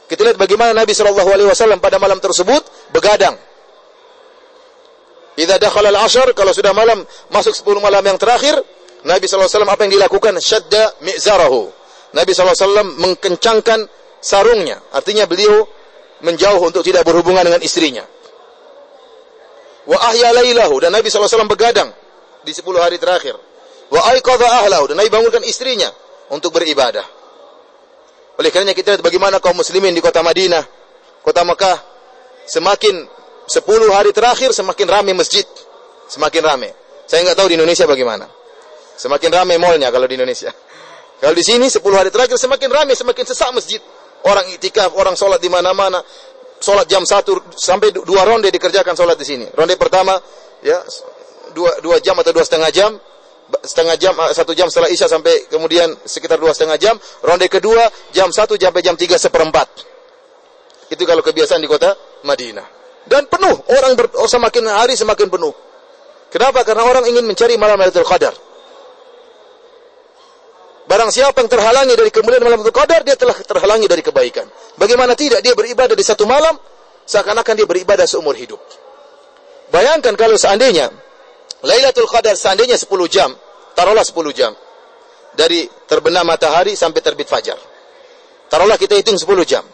Kita lihat bagaimana Nabi Shallallahu alaihi wasallam pada malam tersebut begadang Idza dakhala al-ashr kalau sudah malam masuk 10 malam yang terakhir, Nabi sallallahu alaihi wasallam apa yang dilakukan? Syadda mi'zarahu. Nabi sallallahu alaihi wasallam mengkencangkan sarungnya. Artinya beliau menjauh untuk tidak berhubungan dengan istrinya. Wa ahya lailahu dan Nabi sallallahu alaihi wasallam begadang di 10 hari terakhir. Wa aiqadha ahlahu dan Nabi bangunkan istrinya untuk beribadah. Oleh karenanya kita lihat bagaimana kaum muslimin di kota Madinah, kota Mekah semakin Sepuluh hari terakhir semakin ramai masjid. Semakin ramai. Saya nggak tahu di Indonesia bagaimana. Semakin ramai mallnya kalau di Indonesia. Kalau di sini sepuluh hari terakhir semakin ramai, semakin sesak masjid. Orang itikaf, orang sholat di mana-mana. Sholat jam satu sampai dua ronde dikerjakan sholat di sini. Ronde pertama ya dua, dua jam atau dua setengah jam setengah jam eh, satu jam setelah isya sampai kemudian sekitar dua setengah jam ronde kedua jam satu sampai jam tiga seperempat itu kalau kebiasaan di kota Madinah dan penuh. Orang ber, oh, semakin hari semakin penuh. Kenapa? Karena orang ingin mencari malam Lailatul Qadar. Barang siapa yang terhalangi dari kemuliaan malam Lailatul Qadar, dia telah terhalangi dari kebaikan. Bagaimana tidak dia beribadah di satu malam seakan-akan dia beribadah seumur hidup. Bayangkan kalau seandainya Lailatul Qadar seandainya 10 jam, taruhlah 10 jam. Dari terbenam matahari sampai terbit fajar. Taruhlah kita hitung 10 jam.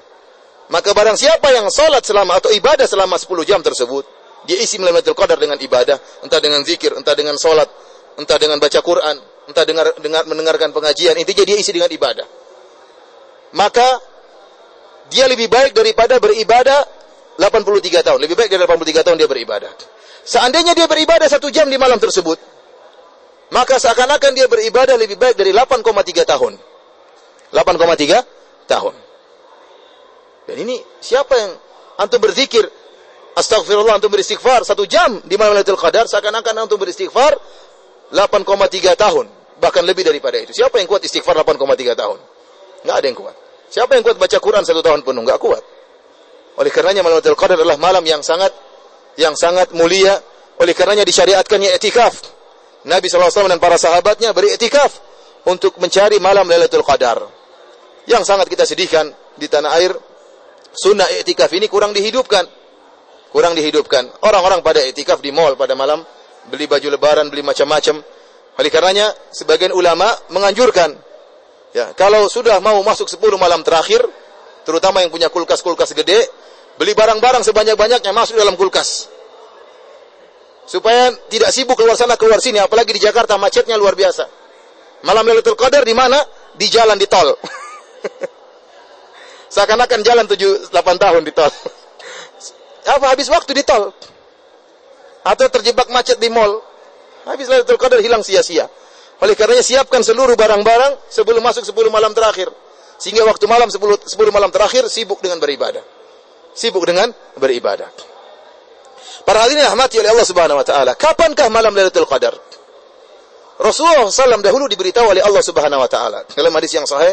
Maka barang siapa yang salat selama atau ibadah selama 10 jam tersebut, dia isi Lailatul Qadar dengan ibadah, entah dengan zikir, entah dengan salat, entah dengan baca Quran, entah dengar, dengar mendengarkan pengajian, intinya dia isi dengan ibadah. Maka dia lebih baik daripada beribadah 83 tahun. Lebih baik dari 83 tahun dia beribadah. Seandainya dia beribadah satu jam di malam tersebut, maka seakan-akan dia beribadah lebih baik dari 8,3 tahun. 8,3 tahun. Dan ini siapa yang antum berzikir Astagfirullah antum beristighfar satu jam di malam Lailatul Qadar seakan-akan antum beristighfar 8,3 tahun Bahkan lebih daripada itu. Siapa yang kuat istighfar 8,3 tahun? Enggak ada yang kuat. Siapa yang kuat baca Quran satu tahun penuh? Enggak kuat. Oleh karenanya malam Lailatul Qadar adalah malam yang sangat yang sangat mulia. Oleh karenanya disyariatkannya etikaf. Nabi SAW dan para sahabatnya beriktikaf untuk mencari malam Lailatul Qadar. Yang sangat kita sedihkan di tanah air, sunnah etikaf ini kurang dihidupkan. Kurang dihidupkan. Orang-orang pada etikaf di mall pada malam, beli baju lebaran, beli macam-macam. Oleh karenanya, sebagian ulama menganjurkan, ya, kalau sudah mau masuk 10 malam terakhir, terutama yang punya kulkas-kulkas gede, beli barang-barang sebanyak-banyaknya masuk dalam kulkas. Supaya tidak sibuk keluar sana keluar sini, apalagi di Jakarta macetnya luar biasa. Malam Lailatul Qadar di mana? Di jalan di tol. Seakan-akan jalan 7 8 tahun di tol. Apa habis waktu di tol? Atau terjebak macet di mall? Habis Lailatul Qadar hilang sia-sia. Oleh karenanya siapkan seluruh barang-barang sebelum masuk 10 malam terakhir. Sehingga waktu malam 10, 10 malam terakhir sibuk dengan beribadah. Sibuk dengan beribadah. Para hadirin rahmati oleh Allah Subhanahu wa taala, kapankah malam Lailatul Qadar? Rasulullah SAW dahulu diberitahu oleh Allah Subhanahu wa taala dalam hadis yang sahih,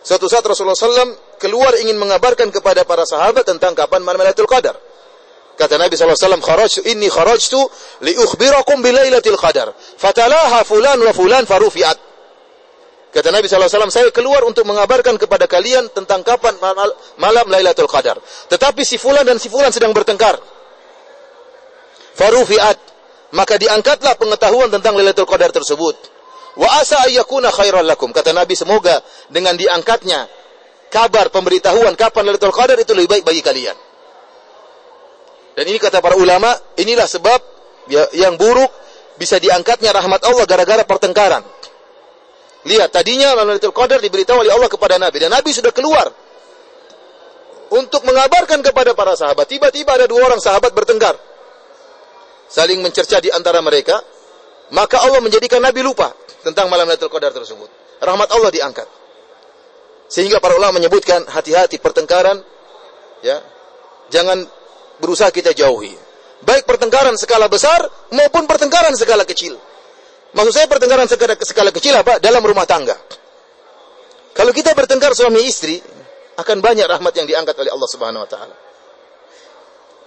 suatu saat Rasulullah SAW keluar ingin mengabarkan kepada para sahabat tentang kapan malam Lailatul Qadar. Kata Nabi SAW, kharajtu inni kharajtu li ukhbirakum bi Lailatul Qadar. Fatalaha fulan wa fulan farufiat. Kata Nabi SAW, saya keluar untuk mengabarkan kepada kalian tentang kapan malam Lailatul Qadar. Tetapi si fulan dan si fulan sedang bertengkar. Farufiat. Maka diangkatlah pengetahuan tentang Lailatul Qadar tersebut. Wa asa ayyakuna khairan lakum. Kata Nabi, semoga dengan diangkatnya kabar pemberitahuan kapan Lailatul Qadar itu lebih baik bagi kalian. Dan ini kata para ulama, inilah sebab ya, yang buruk bisa diangkatnya rahmat Allah gara-gara pertengkaran. Lihat, tadinya Lailatul Qadar diberitahu oleh Allah kepada Nabi dan Nabi sudah keluar untuk mengabarkan kepada para sahabat. Tiba-tiba ada dua orang sahabat bertengkar saling mencerca di antara mereka, maka Allah menjadikan Nabi lupa tentang malam Lailatul Qadar tersebut. Rahmat Allah diangkat. Sehingga para ulama menyebutkan hati-hati pertengkaran ya. Jangan berusaha kita jauhi. Baik pertengkaran skala besar maupun pertengkaran skala kecil. Maksud saya pertengkaran skala, skala kecil apa? Dalam rumah tangga. Kalau kita bertengkar suami istri, akan banyak rahmat yang diangkat oleh Allah Subhanahu wa taala.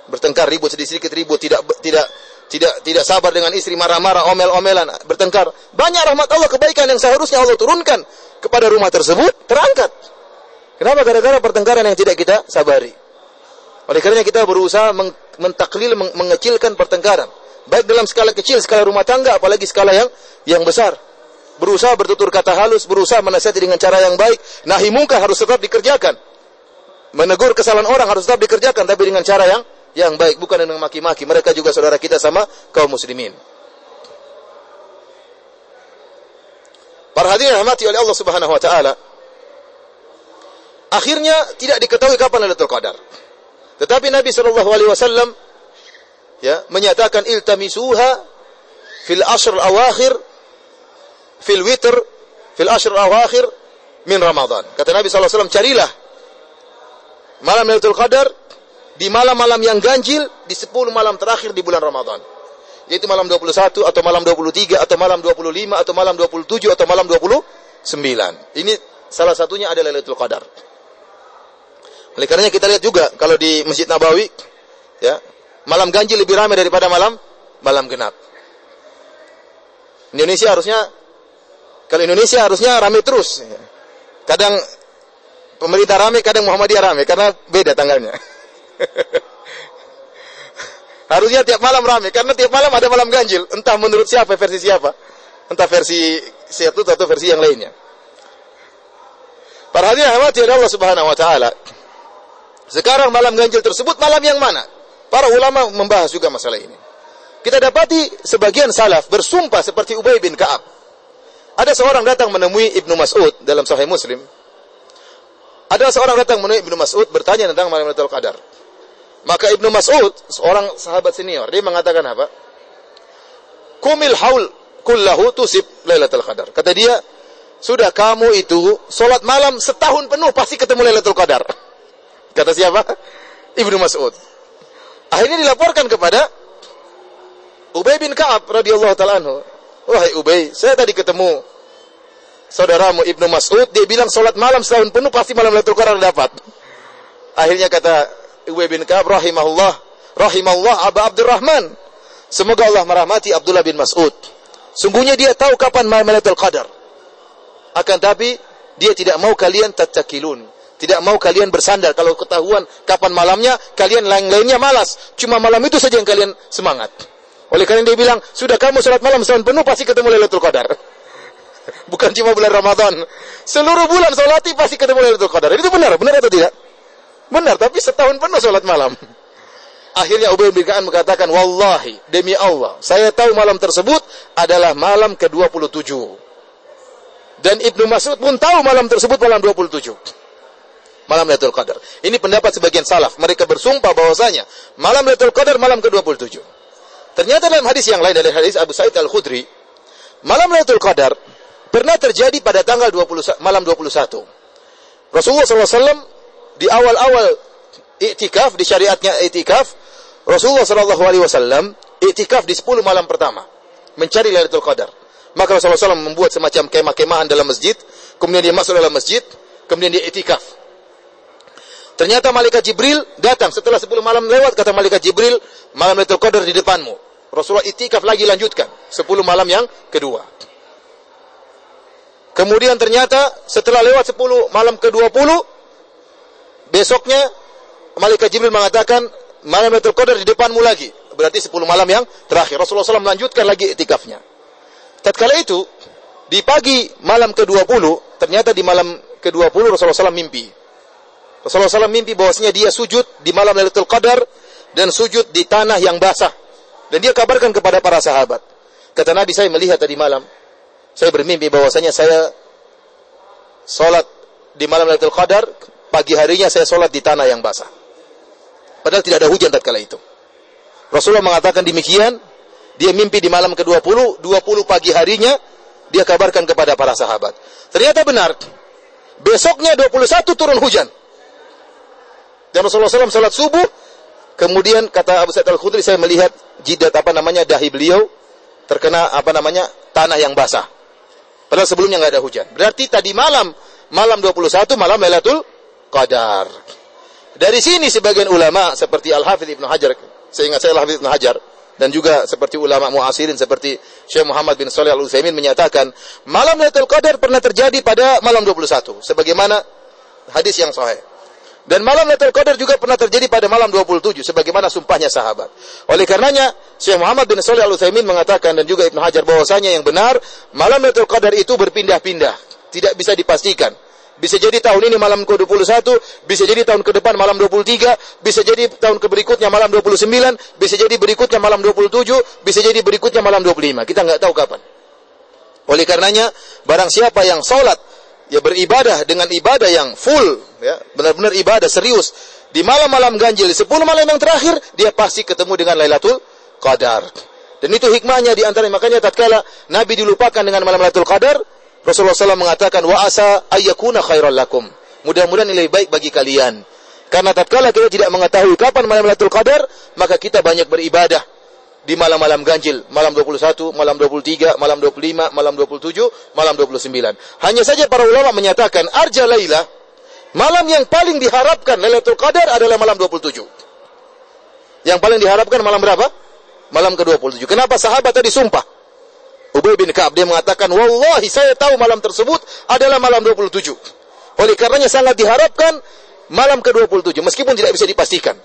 Bertengkar ribut sedikit-sedikit ribut, tidak tidak tidak tidak sabar dengan istri marah-marah omel-omelan bertengkar. Banyak rahmat Allah kebaikan yang seharusnya Allah turunkan kepada rumah tersebut terangkat. Kenapa? Gara-gara pertengkaran yang tidak kita sabari. Oleh karenanya kita berusaha mentaklil mengecilkan pertengkaran. Baik dalam skala kecil skala rumah tangga apalagi skala yang yang besar. Berusaha bertutur kata halus berusaha menasihati dengan cara yang baik. Nahi mungkar harus tetap dikerjakan. Menegur kesalahan orang harus tetap dikerjakan tapi dengan cara yang yang baik bukan dengan maki-maki. Mereka juga saudara kita sama kaum muslimin. Para hadirin rahmati oleh Allah Subhanahu wa taala. Akhirnya tidak diketahui kapan Lailatul Qadar. Tetapi Nabi sallallahu alaihi wasallam ya menyatakan iltamisuha fil ashr awakhir fil witr fil ashr awakhir min Ramadan. Kata Nabi wasallam carilah malam Lailatul Qadar di malam-malam yang ganjil di 10 malam terakhir di bulan Ramadan. Yaitu malam 21 atau malam 23 atau malam 25 atau malam 27 atau malam 29. Ini salah satunya adalah Lailatul Qadar. Oleh karenanya kita lihat juga kalau di Masjid Nabawi ya, malam ganjil lebih ramai daripada malam malam genap. Indonesia harusnya kalau Indonesia harusnya ramai terus. Kadang pemerintah ramai, kadang Muhammadiyah ramai karena beda tanggalnya. Harusnya tiap malam ramai karena tiap malam ada malam ganjil. Entah menurut siapa versi siapa. Entah versi satu atau versi yang lainnya. Para hadirin hadirat Allah Subhanahu wa taala. Sekarang malam ganjil tersebut malam yang mana? Para ulama membahas juga masalah ini. Kita dapati sebagian salaf bersumpah seperti Ubay bin Ka'ab. Ada seorang datang menemui Ibnu Mas'ud dalam Sahih Muslim. Ada seorang datang menemui Ibnu Mas'ud bertanya tentang malam Lailatul Qadar. Maka Ibnu Mas'ud, seorang sahabat senior, dia mengatakan apa? Kumil haul kullahu tusib Lailatul Qadar. Kata dia, sudah kamu itu solat malam setahun penuh pasti ketemu Lailatul Qadar. Kata siapa? Ibnu Mas'ud. Akhirnya dilaporkan kepada Ubay bin Ka'ab radhiyallahu taala anhu. Wahai Ubay, saya tadi ketemu saudaramu Ibnu Mas'ud, dia bilang sholat malam setahun penuh pasti malam Lailatul Qadar dapat. Akhirnya kata Ubay bin Ka'ab rahimahullah, rahimahullah Aba Abdurrahman. Semoga Allah merahmati Abdullah bin Mas'ud. Sungguhnya dia tahu kapan Lailatul Qadar. Akan tapi dia tidak mau kalian tatakilun. Tidak mau kalian bersandar kalau ketahuan kapan malamnya, kalian lain-lainnya malas. Cuma malam itu saja yang kalian semangat. Oleh karena dia bilang, sudah kamu sholat malam setahun penuh pasti ketemu Lailatul Qadar. Bukan cuma bulan Ramadan. Seluruh bulan sholati pasti ketemu Lailatul Qadar. Itu benar, benar atau tidak? Benar, tapi setahun penuh sholat malam. Akhirnya Ubay bin Ka'an mengatakan, Wallahi, demi Allah, saya tahu malam tersebut adalah malam ke-27. Dan Ibnu Mas'ud pun tahu malam tersebut malam 27. Malam Lailatul Qadar. Ini pendapat sebagian salaf. Mereka bersumpah bahwasanya malam Lailatul Qadar malam ke-27. Ternyata dalam hadis yang lain dari hadis Abu Sa'id Al-Khudri, malam Lailatul Qadar pernah terjadi pada tanggal 20 malam 21. Rasulullah SAW di awal-awal iktikaf di syariatnya iktikaf Rasulullah Shallallahu Alaihi Wasallam iktikaf di 10 malam pertama mencari Lailatul Qadar. Maka Rasulullah SAW membuat semacam kemah-kemahan dalam masjid, kemudian dia masuk dalam masjid, kemudian dia iktikaf. Ternyata malaikat Jibril datang setelah 10 malam lewat kata malaikat Jibril, malam Lailatul Qadar di depanmu. Rasulullah itikaf lagi lanjutkan 10 malam yang kedua. Kemudian ternyata setelah lewat 10 malam ke-20 besoknya malaikat Jibril mengatakan malam Lailatul Qadar di depanmu lagi. Berarti 10 malam yang terakhir. Rasulullah SAW melanjutkan lagi itikafnya. Tatkala itu, di pagi malam ke-20, ternyata di malam ke-20 Rasulullah SAW mimpi. Rasulullah SAW mimpi bahwasanya dia sujud di malam Lailatul Qadar dan sujud di tanah yang basah. Dan dia kabarkan kepada para sahabat. Kata Nabi, saya melihat tadi malam, saya bermimpi bahwasanya saya sholat di malam Lailatul Qadar, pagi harinya saya sholat di tanah yang basah. Padahal tidak ada hujan tatkala itu. Rasulullah mengatakan demikian, dia mimpi di malam ke-20, 20 pagi harinya dia kabarkan kepada para sahabat. Ternyata benar. Besoknya 21 turun hujan. Dan Rasulullah SAW salat subuh, kemudian kata Abu Sa'id Al-Khudri saya melihat jidat apa namanya dahi beliau terkena apa namanya tanah yang basah. Padahal sebelumnya nggak ada hujan. Berarti tadi malam, malam 21 malam Lailatul Qadar. Dari sini sebagian ulama seperti Al-Hafidh Ibnu Hajar, saya ingat saya Al-Hafidh Ibnu Hajar, dan juga seperti ulama muasirin seperti Syekh Muhammad bin Shalih Al-Utsaimin menyatakan malam Lailatul Qadar pernah terjadi pada malam 21 sebagaimana hadis yang sahih. Dan malam Lailatul Qadar juga pernah terjadi pada malam 27 sebagaimana sumpahnya sahabat. Oleh karenanya Syekh Muhammad bin Shalih Al-Utsaimin mengatakan dan juga Ibnu Hajar bahwasanya yang benar malam Lailatul Qadar itu berpindah-pindah, tidak bisa dipastikan. Bisa jadi tahun ini malam ke-21, bisa jadi tahun ke depan malam 23, bisa jadi tahun ke berikutnya malam 29, bisa jadi berikutnya malam 27, bisa jadi berikutnya malam 25. Kita nggak tahu kapan. Oleh karenanya, barang siapa yang sholat, ya beribadah dengan ibadah yang full, ya benar-benar ibadah serius, di malam-malam ganjil, di 10 malam yang terakhir, dia pasti ketemu dengan Lailatul Qadar. Dan itu hikmahnya di antara makanya tatkala Nabi dilupakan dengan malam Lailatul Qadar, Rasulullah SAW mengatakan wa asa ayyakuna khairal lakum. Mudah-mudahan ini lebih baik bagi kalian. Karena tatkala kita tidak mengetahui kapan malam Lailatul Qadar, maka kita banyak beribadah di malam-malam ganjil, malam 21, malam 23, malam 25, malam 27, malam 29. Hanya saja para ulama menyatakan arja laila, malam yang paling diharapkan Lailatul Qadar adalah malam 27. Yang paling diharapkan malam berapa? Malam ke-27. Kenapa sahabat tadi sumpah? Ubay bin Ka'ab dia mengatakan, "Wallahi saya tahu malam tersebut adalah malam 27." Oleh karenanya sangat diharapkan malam ke-27 meskipun tidak bisa dipastikan.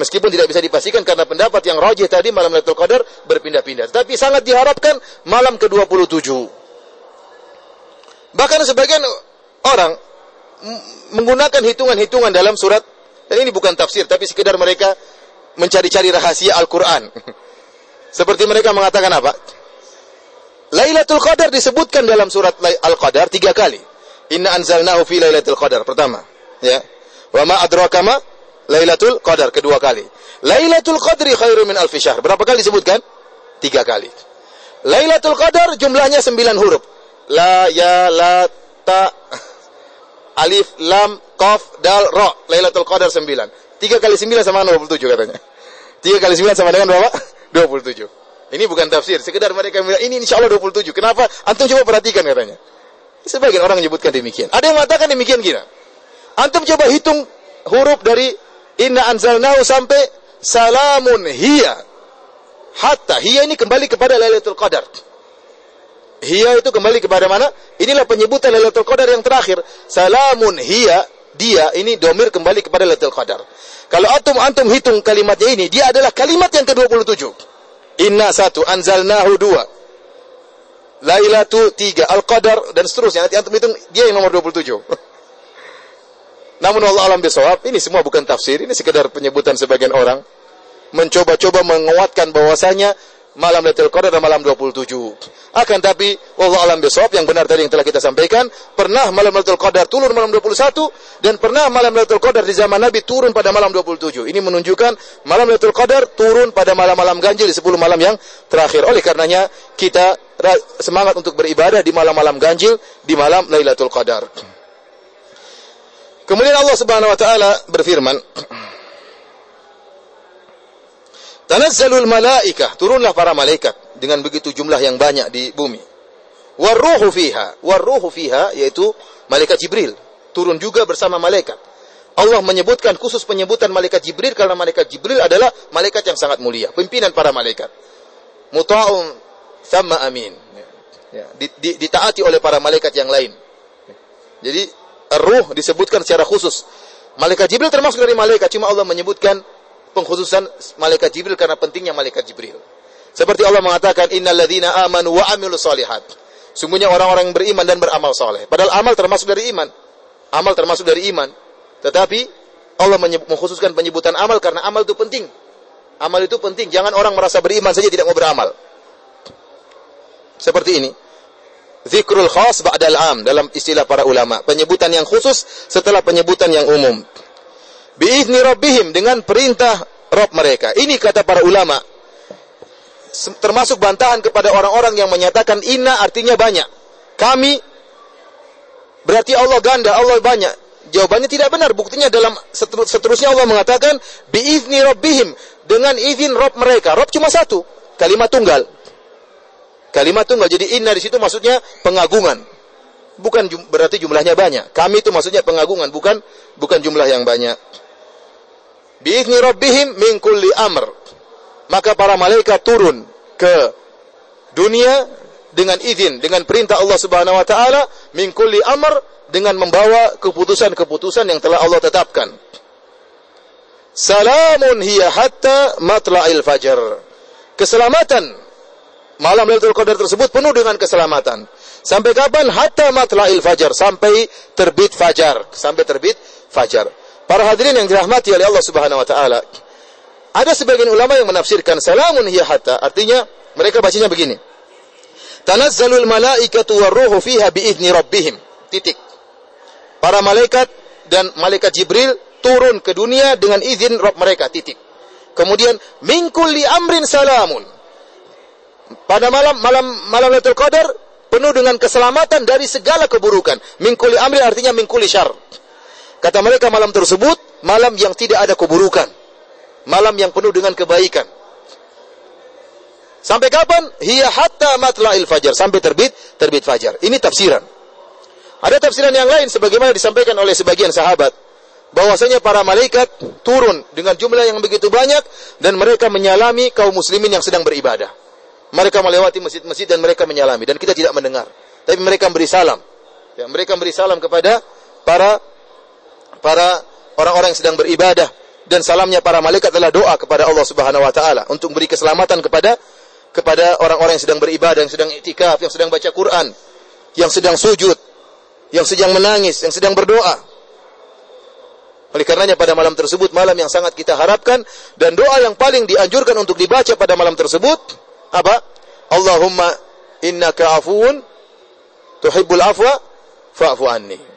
Meskipun tidak bisa dipastikan karena pendapat yang rajih tadi malam Lailatul Qadar berpindah-pindah, tapi sangat diharapkan malam ke-27. Bahkan sebagian orang menggunakan hitungan-hitungan dalam surat dan ini bukan tafsir tapi sekedar mereka mencari-cari rahasia Al-Qur'an. Seperti mereka mengatakan apa? Lailatul Qadar disebutkan dalam surat Al-Qadar tiga kali. Inna anzalnahu fi Lailatul Qadar pertama, ya. Wa ma adraka Lailatul Qadar kedua kali. Lailatul Qadri khairu min alfi syahr. Berapa kali disebutkan? Tiga kali. Lailatul Qadar jumlahnya sembilan huruf. La, ya, la, ta, alif, lam, qaf, dal, ra. Lailatul Qadar sembilan. Tiga kali sembilan sama 27 katanya. Tiga kali sembilan sama dengan berapa? 27. Ini bukan tafsir, sekedar mereka bilang ini insya Allah 27. Kenapa? Antum coba perhatikan katanya. Sebagian orang menyebutkan demikian. Ada yang mengatakan demikian gila. Antum coba hitung huruf dari inna anzalnahu sampai salamun hiya. Hatta hiya ini kembali kepada Lailatul Qadar. Hiya itu kembali kepada mana? Inilah penyebutan Lailatul Qadar yang terakhir. Salamun hiya dia ini domir kembali kepada Lailatul Qadar. Kalau antum antum hitung kalimatnya ini, dia adalah kalimat yang ke-27. Inna satu, anzalnahu dua. Lailatu tiga, Al-Qadar dan seterusnya. Nanti antum hitung dia yang nomor 27. Namun Allah alam bisawab, ini semua bukan tafsir, ini sekedar penyebutan sebagian orang mencoba-coba menguatkan bahwasanya malam Lailatul Qadar dan malam 27. Akan tapi Allah alam bisawab yang benar tadi yang telah kita sampaikan, pernah malam Lailatul Qadar turun malam 21 dan pernah malam Lailatul Qadar di zaman Nabi turun pada malam 27. Ini menunjukkan malam Lailatul Qadar turun pada malam-malam ganjil di 10 malam yang terakhir. Oleh karenanya kita semangat untuk beribadah di malam-malam ganjil di malam Lailatul Qadar. Kemudian Allah Subhanahu wa taala berfirman Tanazzalul malaikah, turunlah para malaikat dengan begitu jumlah yang banyak di bumi. Warruhu fiha, warruhu fiha yaitu malaikat Jibril, turun juga bersama malaikat. Allah menyebutkan khusus penyebutan malaikat Jibril karena malaikat Jibril adalah malaikat yang sangat mulia, pimpinan para malaikat. Muta'un sama amin. Ya, ditaati oleh para malaikat yang lain. Jadi ruh disebutkan secara khusus. Malaikat Jibril termasuk dari malaikat, cuma Allah menyebutkan pengkhususan malaikat Jibril karena pentingnya malaikat Jibril. Seperti Allah mengatakan innalladzina amanu wa amilus solihat. Sungguhnya orang-orang yang beriman dan beramal soleh. Padahal amal termasuk dari iman. Amal termasuk dari iman. Tetapi Allah mengkhususkan penyebutan amal karena amal itu penting. Amal itu penting. Jangan orang merasa beriman saja tidak mau beramal. Seperti ini. Zikrul khas ba'dal am dalam istilah para ulama. Penyebutan yang khusus setelah penyebutan yang umum biizni rabbihim dengan perintah Rob mereka. Ini kata para ulama. Termasuk bantahan kepada orang-orang yang menyatakan inna artinya banyak. Kami berarti Allah ganda, Allah banyak. Jawabannya tidak benar. Buktinya dalam seterusnya Allah mengatakan biizni rabbihim dengan izin Rob mereka. Rob cuma satu, kalimat tunggal. Kalimat tunggal. Jadi inna di situ maksudnya pengagungan. Bukan berarti jumlahnya banyak. Kami itu maksudnya pengagungan, bukan bukan jumlah yang banyak biizni rabbihim min kulli amr. Maka para malaikat turun ke dunia dengan izin, dengan perintah Allah Subhanahu wa taala min kulli amr dengan membawa keputusan-keputusan yang telah Allah tetapkan. Salamun hiya hatta matla'il fajar. Keselamatan malam Lailatul Qadar tersebut penuh dengan keselamatan. Sampai kapan? Hatta matla'il fajar, sampai terbit fajar, sampai terbit fajar. Para hadirin yang dirahmati oleh Allah Subhanahu wa taala. Ada sebagian ulama yang menafsirkan salamun hiya hatta, artinya mereka bacanya begini. Tanazzalul malaikatu warruhu fiha biizni rabbihim. Titik. Para malaikat dan malaikat Jibril turun ke dunia dengan izin Rabb mereka. Titik. Kemudian min kulli amrin salamun. Pada malam malam malam Lailatul Qadar penuh dengan keselamatan dari segala keburukan. Min kulli amrin artinya min kulli syarr. Kata mereka malam tersebut malam yang tidak ada keburukan. Malam yang penuh dengan kebaikan. Sampai kapan? Hiya hatta matla'il fajar. Sampai terbit, terbit fajar. Ini tafsiran. Ada tafsiran yang lain sebagaimana disampaikan oleh sebagian sahabat. Bahwasanya para malaikat turun dengan jumlah yang begitu banyak dan mereka menyalami kaum muslimin yang sedang beribadah. Mereka melewati masjid-masjid dan mereka menyalami dan kita tidak mendengar. Tapi mereka beri salam. Ya, mereka beri salam kepada para para orang-orang yang sedang beribadah dan salamnya para malaikat adalah doa kepada Allah Subhanahu wa taala untuk beri keselamatan kepada kepada orang-orang yang sedang beribadah, yang sedang iktikaf, yang sedang baca Quran, yang sedang sujud, yang sedang menangis, yang sedang berdoa. Oleh karenanya pada malam tersebut malam yang sangat kita harapkan dan doa yang paling dianjurkan untuk dibaca pada malam tersebut apa? Allahumma innaka afuun tuhibbul afwa fa'fu anni.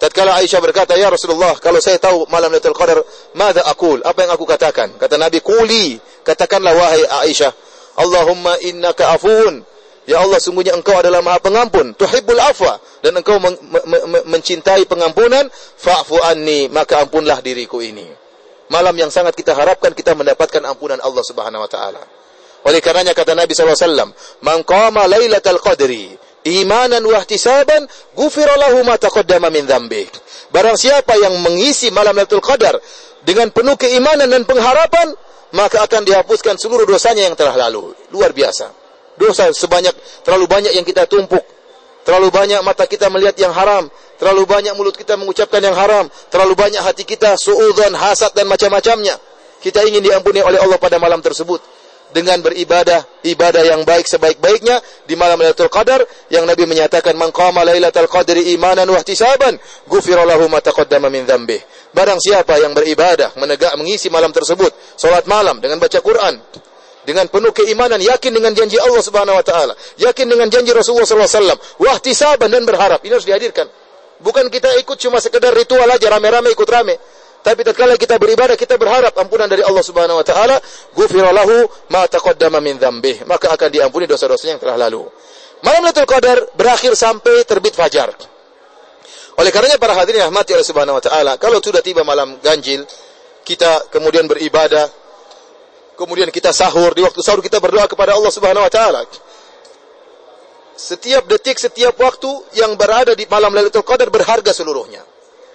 Tatkala Aisyah berkata, "Ya Rasulullah, kalau saya tahu malam Lailatul Qadar, mada aqul? Apa yang aku katakan?" Kata Nabi, "Quli." Katakanlah wahai Aisyah, "Allahumma innaka afuun." Ya Allah, sungguhnya Engkau adalah Maha Pengampun, tuhibbul afwa dan Engkau men men mencintai pengampunan, fa'fu anni, maka ampunlah diriku ini. Malam yang sangat kita harapkan kita mendapatkan ampunan Allah Subhanahu wa taala. Oleh karenanya kata Nabi SAW, Man qama lailatul qadri imanan wa ihtisaban ghufira lahu ma taqaddama min dzambi. Barang siapa yang mengisi malam Lailatul Qadar dengan penuh keimanan dan pengharapan, maka akan dihapuskan seluruh dosanya yang telah lalu. Luar biasa. Dosa sebanyak terlalu banyak yang kita tumpuk. Terlalu banyak mata kita melihat yang haram, terlalu banyak mulut kita mengucapkan yang haram, terlalu banyak hati kita suudzon, hasad dan macam-macamnya. Kita ingin diampuni oleh Allah pada malam tersebut dengan beribadah ibadah yang baik sebaik-baiknya di malam Lailatul Qadar yang Nabi menyatakan man Lailatul Qadri imanan wa ihtisaban ghufira lahu ma taqaddama min dzambih. Barang siapa yang beribadah menegak mengisi malam tersebut salat malam dengan baca Quran dengan penuh keimanan yakin dengan janji Allah Subhanahu wa taala yakin dengan janji Rasulullah sallallahu alaihi wasallam wa ihtisaban dan berharap ini harus dihadirkan bukan kita ikut cuma sekedar ritual aja rame-rame ikut rame tapi tatkala kita beribadah kita berharap ampunan dari Allah Subhanahu wa taala, ghufira lahu ma taqaddama min dzambih, maka akan diampuni dosa-dosanya yang telah lalu. Malam Lailatul Qadar berakhir sampai terbit fajar. Oleh karenanya para hadirin rahmati Allah Subhanahu wa taala, kalau sudah tiba malam ganjil, kita kemudian beribadah, kemudian kita sahur, di waktu sahur kita berdoa kepada Allah Subhanahu wa taala. Setiap detik, setiap waktu yang berada di malam Lailatul Qadar berharga seluruhnya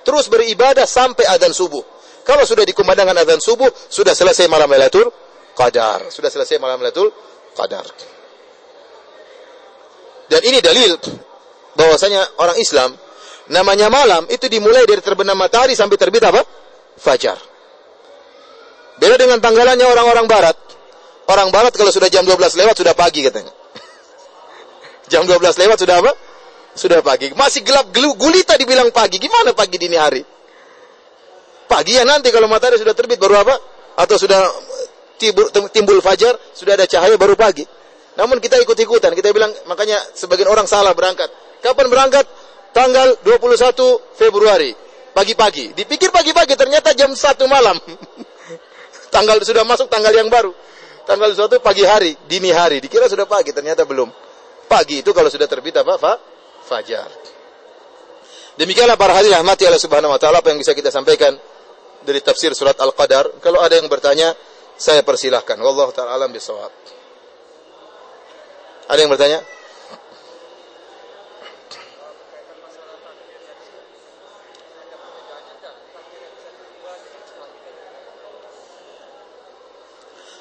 terus beribadah sampai adzan subuh. Kalau sudah dikumandangkan adzan subuh, sudah selesai malam Lailatul Qadar. Sudah selesai malam Lailatul Qadar. Dan ini dalil bahwasanya orang Islam namanya malam itu dimulai dari terbenam matahari sampai terbit apa? Fajar. Beda dengan tanggalannya orang-orang barat. Orang barat kalau sudah jam 12 lewat sudah pagi katanya. jam 12 lewat sudah apa? Sudah pagi. Masih gelap gulita dibilang pagi. Gimana pagi dini hari? Pagi ya nanti kalau matahari sudah terbit baru apa? Atau sudah timbul, timbul fajar, sudah ada cahaya baru pagi. Namun kita ikut-ikutan. Kita bilang makanya sebagian orang salah berangkat. Kapan berangkat? Tanggal 21 Februari. Pagi-pagi. Dipikir pagi-pagi ternyata jam 1 malam. tanggal sudah masuk tanggal yang baru. Tanggal 1 pagi hari, dini hari. Dikira sudah pagi, ternyata belum. Pagi itu kalau sudah terbit apa, Pak? Fajar. Demikianlah para hadirin rahmati Allah Subhanahu wa taala apa yang bisa kita sampaikan dari tafsir surat Al-Qadar. Kalau ada yang bertanya, saya persilahkan. Wallahu taala alam bisawab. Ada yang bertanya?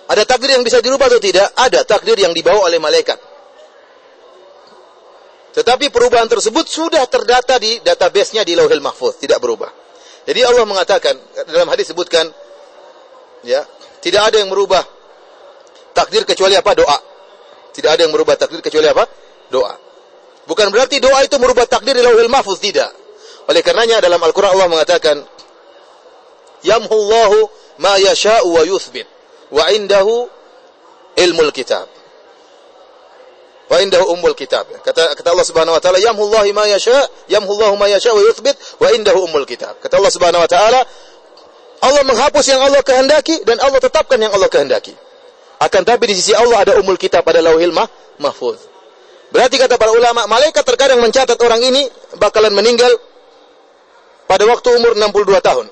Ada takdir yang bisa dirubah atau tidak? Ada takdir yang dibawa oleh malaikat. Tetapi perubahan tersebut sudah terdata di database-nya di Lauhil Mahfuz, tidak berubah. Jadi Allah mengatakan dalam hadis sebutkan ya, tidak ada yang merubah takdir kecuali apa? doa. Tidak ada yang merubah takdir kecuali apa? doa. Bukan berarti doa itu merubah takdir di Lauhil Mahfuz, tidak. Oleh karenanya dalam Al-Qur'an Allah mengatakan Yamhullahu ma yasha'u wa yuthbit wa indahu ilmul kitab wa indahu ummul kitab. Kata kata Allah Subhanahu wa taala, yamhullahi ma yasha, yamhullahu ma yasha wa yuthbit wa indahu ummul kitab. Kata Allah Subhanahu wa taala, Allah menghapus yang Allah kehendaki dan Allah tetapkan yang Allah kehendaki. Akan tapi di sisi Allah ada umul kitab pada lauhil mah, mahfuz. Berarti kata para ulama, malaikat terkadang mencatat orang ini bakalan meninggal pada waktu umur 62 tahun.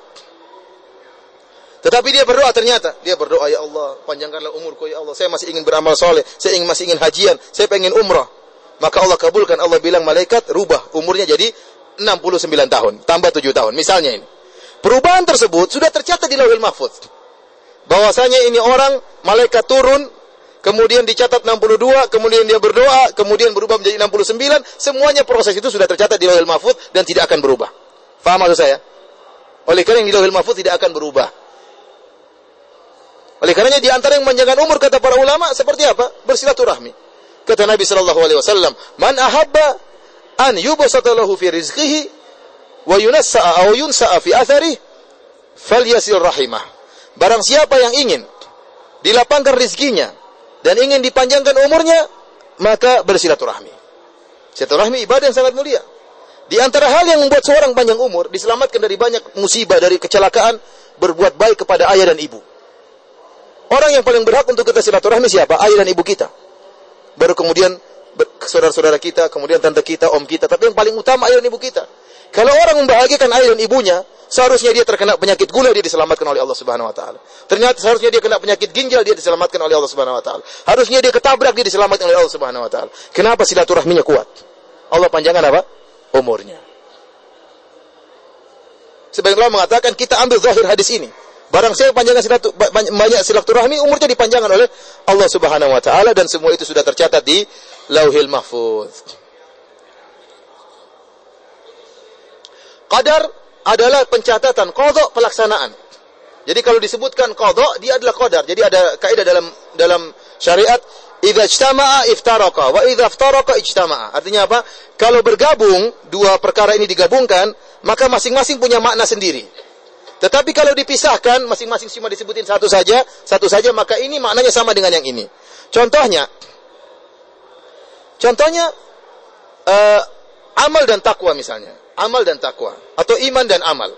Tetapi dia berdoa ternyata. Dia berdoa, Ya Allah, panjangkanlah umurku, Ya Allah. Saya masih ingin beramal soleh. Saya ingin, masih ingin hajian. Saya pengen umrah. Maka Allah kabulkan. Allah bilang, malaikat, rubah umurnya jadi 69 tahun. Tambah 7 tahun. Misalnya ini. Perubahan tersebut sudah tercatat di lauhil mahfuz. Bahwasanya ini orang, malaikat turun, kemudian dicatat 62, kemudian dia berdoa, kemudian berubah menjadi 69. Semuanya proses itu sudah tercatat di lauhil mahfuz dan tidak akan berubah. Faham maksud saya? Oleh karena yang di lauhil mahfuz tidak akan berubah. Oleh karenanya di antara yang menjaga umur kata para ulama seperti apa? Bersilaturahmi. Kata Nabi sallallahu alaihi wasallam, "Man ahabba an yubsata lahu fi rizqihi wa yunassa'a aw yunsa'a fi atharihi falyasil rahimah." Barang siapa yang ingin dilapangkan rizkinya dan ingin dipanjangkan umurnya, maka bersilaturahmi. Silaturahmi ibadah yang sangat mulia. Di antara hal yang membuat seorang panjang umur diselamatkan dari banyak musibah, dari kecelakaan, berbuat baik kepada ayah dan ibu. Orang yang paling berhak untuk kita silaturahmi siapa? Ayah dan ibu kita. Baru kemudian saudara-saudara kita, kemudian tante kita, om kita. Tapi yang paling utama ayah dan ibu kita. Kalau orang membahagiakan ayah dan ibunya, seharusnya dia terkena penyakit gula dia diselamatkan oleh Allah Subhanahu wa taala. Ternyata seharusnya dia kena penyakit ginjal dia diselamatkan oleh Allah Subhanahu wa taala. Harusnya dia ketabrak dia diselamatkan oleh Allah Subhanahu wa taala. Kenapa silaturahminya kuat? Allah panjangkan apa? Umurnya. Sebagian ulama mengatakan kita ambil zahir hadis ini. Barang siapa panjangkan silatu, banyak silaturahmi, umurnya dipanjangkan oleh Allah Subhanahu wa taala dan semua itu sudah tercatat di Lauhil Mahfuz. Qadar adalah pencatatan, kodok pelaksanaan. Jadi kalau disebutkan kodok, dia adalah qadar. Jadi ada kaidah dalam dalam syariat, idza ijtama'a iftaraka wa idza iftaraka ijtama'a. Artinya apa? Kalau bergabung dua perkara ini digabungkan, maka masing-masing punya makna sendiri. Tetapi kalau dipisahkan, masing-masing cuma disebutin satu saja, satu saja, maka ini maknanya sama dengan yang ini. Contohnya, contohnya uh, amal dan takwa misalnya, amal dan takwa, atau iman dan amal.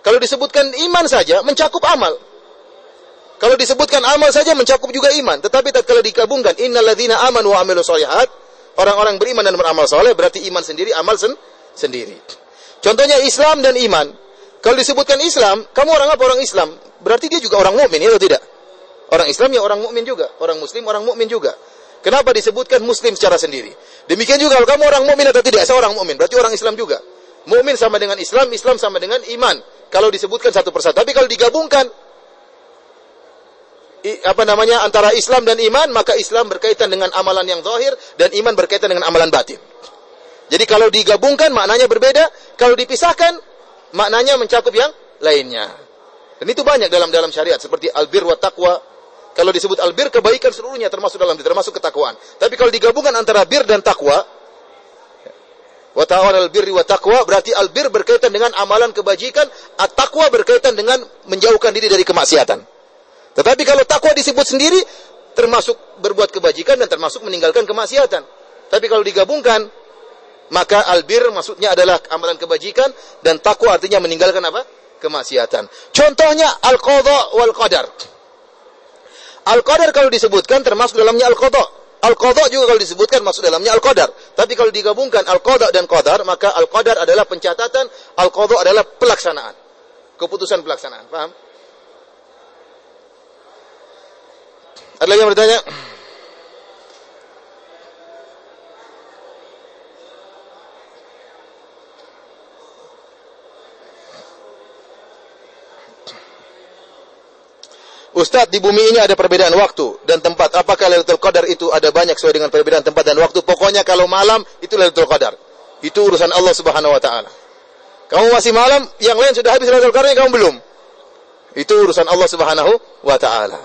Kalau disebutkan iman saja, mencakup amal. Kalau disebutkan amal saja, mencakup juga iman. Tetapi kalau digabungkan, innalladzina amanu wa amilu solihat, orang-orang beriman dan beramal soleh, berarti iman sendiri, amal sen sendiri. Contohnya Islam dan iman. Kalau disebutkan Islam, kamu orang apa orang Islam? Berarti dia juga orang mukmin, ya atau tidak? Orang Islam ya orang mukmin juga, orang Muslim orang mukmin juga. Kenapa disebutkan Muslim secara sendiri? Demikian juga kalau kamu orang mukmin atau tidak, saya orang mukmin, berarti orang Islam juga. Mukmin sama dengan Islam, Islam sama dengan iman. Kalau disebutkan satu persatu, tapi kalau digabungkan apa namanya antara Islam dan iman, maka Islam berkaitan dengan amalan yang zahir dan iman berkaitan dengan amalan batin. Jadi kalau digabungkan maknanya berbeda, kalau dipisahkan maknanya mencakup yang lainnya. Dan itu banyak dalam dalam syariat seperti albir wa taqwa. Kalau disebut albir kebaikan seluruhnya termasuk dalam termasuk ketakwaan. Tapi kalau digabungkan antara bir dan takwa wa ta'awun albirri wa taqwa berarti albir berkaitan dengan amalan kebajikan, at-taqwa berkaitan dengan menjauhkan diri dari kemaksiatan. Tetapi kalau takwa disebut sendiri termasuk berbuat kebajikan dan termasuk meninggalkan kemaksiatan. Tapi kalau digabungkan maka albir maksudnya adalah amalan kebajikan dan takwa artinya meninggalkan apa? kemaksiatan. Contohnya al-qadha wal qadar. Al-qadar kalau disebutkan termasuk dalamnya al-qadha. Al-qadha juga kalau disebutkan masuk dalamnya al-qadar. Tapi kalau digabungkan al-qadha dan qadar, maka al-qadar adalah pencatatan, al-qadha adalah pelaksanaan. Keputusan pelaksanaan. Paham? Ada lagi yang bertanya? Ustadz, di bumi ini ada perbedaan waktu dan tempat. Apakah Lailatul Qadar itu ada banyak sesuai dengan perbedaan tempat dan waktu? Pokoknya kalau malam itu Lailatul Qadar. Itu urusan Allah Subhanahu wa taala. Kamu masih malam, yang lain sudah habis Lailatul Qadar, kamu belum. Itu urusan Allah Subhanahu wa taala.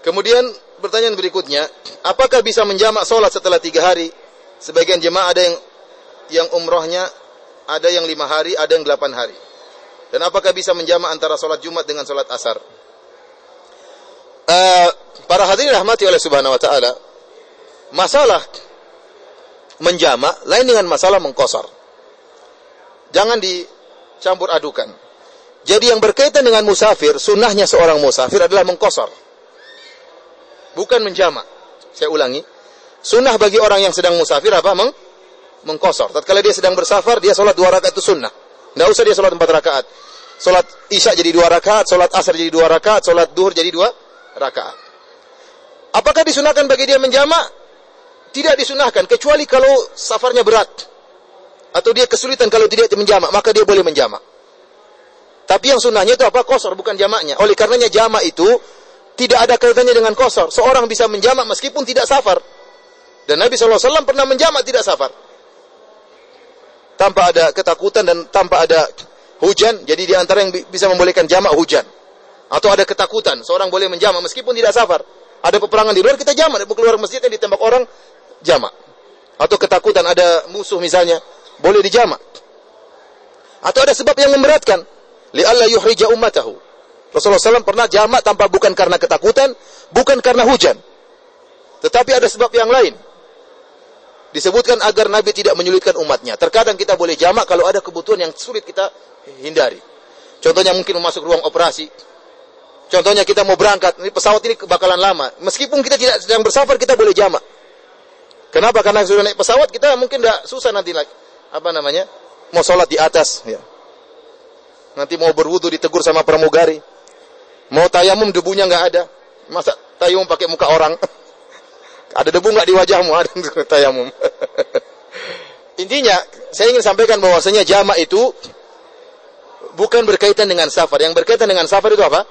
Kemudian pertanyaan berikutnya, apakah bisa menjamak sholat setelah tiga hari? Sebagian jemaah ada yang yang umrohnya ada yang lima hari, ada yang delapan hari. Dan apakah bisa menjama antara sholat Jumat dengan sholat asar? Uh, para hadirin rahmati oleh subhanahu wa ta'ala, masalah menjama lain dengan masalah mengkosor. Jangan dicampur adukan. Jadi yang berkaitan dengan musafir, sunnahnya seorang musafir adalah mengkosor. Bukan menjama. Saya ulangi. Sunnah bagi orang yang sedang musafir apa? Meng mengkosor. Tatkala dia sedang bersafar, dia sholat dua rakaat itu sunnah. Tidak usah dia sholat empat rakaat. Sholat isya jadi dua rakaat, sholat asar jadi dua rakaat, sholat duhur jadi dua rakaat. Apakah disunahkan bagi dia menjamak? Tidak disunahkan, kecuali kalau safarnya berat. Atau dia kesulitan kalau tidak menjamak, maka dia boleh menjamak. Tapi yang sunnahnya itu apa? Kosor, bukan jamaknya. Oleh karenanya jamak itu tidak ada kaitannya dengan kosor. Seorang bisa menjamak meskipun tidak safar. Dan Nabi SAW pernah menjamak tidak safar tanpa ada ketakutan dan tanpa ada hujan, jadi di antara yang bisa membolehkan jamak hujan. Atau ada ketakutan, seorang boleh menjamak meskipun tidak safar. Ada peperangan di luar kita jamak, keluar masjid yang ditembak orang jamak. Atau ketakutan ada musuh misalnya, boleh dijamak. Atau ada sebab yang memberatkan, li'alla yuhrija ummatahu. Rasulullah SAW pernah jamak tanpa bukan karena ketakutan, bukan karena hujan. Tetapi ada sebab yang lain. Disebutkan agar Nabi tidak menyulitkan umatnya. Terkadang kita boleh jamak kalau ada kebutuhan yang sulit kita hindari. Contohnya mungkin masuk ruang operasi. Contohnya kita mau berangkat, ini pesawat ini bakalan lama. Meskipun kita tidak sedang bersafar, kita boleh jamak. Kenapa? Karena sudah naik pesawat, kita mungkin tidak susah nanti lagi. Apa namanya? Mau sholat di atas. Ya. Nanti mau berwudu ditegur sama pramugari. Mau tayamum debunya nggak ada. Masa tayamum pakai muka orang? Ada debu nggak di wajahmu? Ada tayamum. Intinya, saya ingin sampaikan bahwasanya jamak itu bukan berkaitan dengan safar. Yang berkaitan dengan safar itu apa?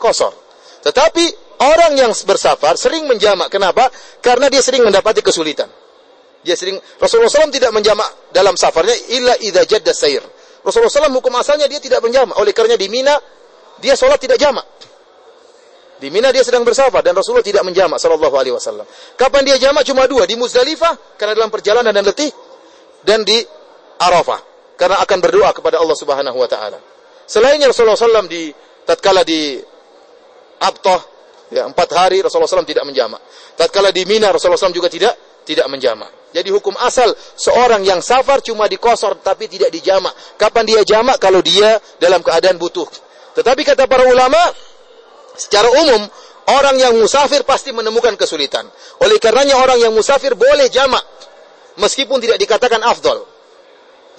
Kosor. Tetapi orang yang bersafar sering menjamak. Kenapa? Karena dia sering mendapati kesulitan. Dia sering Rasulullah SAW tidak menjamak dalam safarnya illa idza jadda sair. Rasulullah SAW hukum asalnya dia tidak menjamak. Oleh karenanya di Mina dia sholat tidak jamak. Di Mina dia sedang bersafar dan Rasulullah tidak menjamak sallallahu alaihi wasallam. Kapan dia jamak cuma dua di Muzdalifah karena dalam perjalanan dan letih dan di Arafah karena akan berdoa kepada Allah Subhanahu wa taala. Selainnya Rasulullah SAW di tatkala di Abtah ya empat hari Rasulullah SAW tidak menjamak. Tatkala di Mina Rasulullah SAW juga tidak tidak menjamak. Jadi hukum asal seorang yang safar cuma dikosor tapi tidak dijamak. Kapan dia jamak? Kalau dia dalam keadaan butuh. Tetapi kata para ulama, secara umum orang yang musafir pasti menemukan kesulitan. Oleh karenanya orang yang musafir boleh jamak meskipun tidak dikatakan afdol.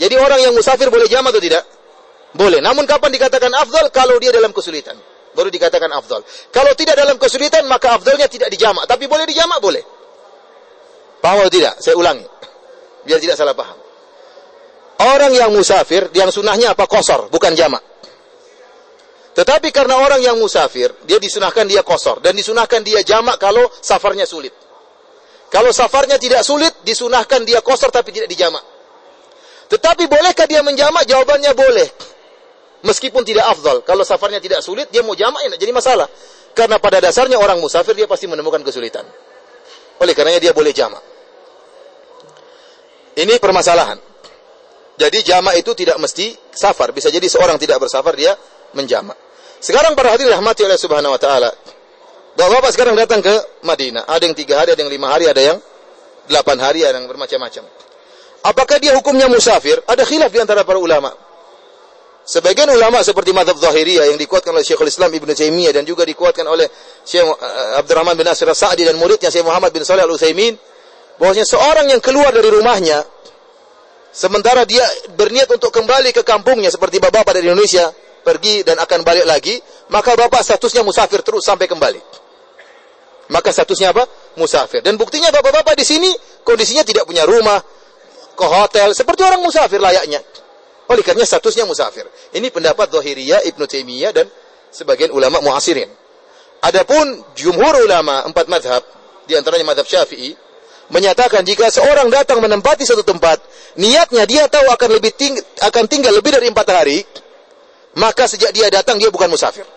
Jadi orang yang musafir boleh jamak atau tidak? Boleh. Namun kapan dikatakan afdal? Kalau dia dalam kesulitan. Baru dikatakan afdal. Kalau tidak dalam kesulitan, maka afdalnya tidak dijamak. Tapi boleh dijamak? Boleh. Paham atau tidak? Saya ulangi. Biar tidak salah paham. Orang yang musafir, yang sunnahnya apa? Kosor, bukan jamak. Tetapi karena orang yang musafir, dia disunahkan dia kosor. Dan disunahkan dia jamak kalau safarnya sulit. Kalau safarnya tidak sulit, disunahkan dia kosor tapi tidak dijamak. Tetapi bolehkah dia menjamak? Jawabannya boleh. Meskipun tidak afdal. Kalau safarnya tidak sulit, dia mau jamak, ya jadi masalah. Karena pada dasarnya orang musafir, dia pasti menemukan kesulitan. Oleh karenanya dia boleh jamak. Ini permasalahan. Jadi jamak itu tidak mesti safar. Bisa jadi seorang tidak bersafar, dia menjamak. Sekarang para hadirin rahmati oleh subhanahu wa ta'ala. Bapak-bapak sekarang datang ke Madinah. Ada yang tiga hari, ada yang lima hari, ada yang delapan hari, ada yang bermacam-macam. Apakah dia hukumnya musafir? Ada khilaf di antara para ulama. Sebagian ulama seperti madhab Zahiriyah yang dikuatkan oleh Syekhul Islam Ibn Taimiyah dan juga dikuatkan oleh Syekh eh, Abdurrahman bin Nasir Sa'di dan muridnya Syekh Muhammad bin Salih Al-Utsaimin bahwasanya seorang yang keluar dari rumahnya sementara dia berniat untuk kembali ke kampungnya seperti bapak-bapak dari Indonesia pergi dan akan balik lagi, maka bapak statusnya musafir terus sampai kembali. Maka statusnya apa? Musafir. Dan buktinya bapak-bapak di sini kondisinya tidak punya rumah, ke hotel seperti orang musafir layaknya. Oleh karena statusnya musafir. Ini pendapat Zahiriyah, Ibnu Taimiyah dan sebagian ulama muasirin. Adapun jumhur ulama empat madhab, di antaranya madhab Syafi'i, menyatakan jika seorang datang menempati suatu tempat, niatnya dia tahu akan lebih ting akan tinggal lebih dari empat hari, maka sejak dia datang dia bukan musafir.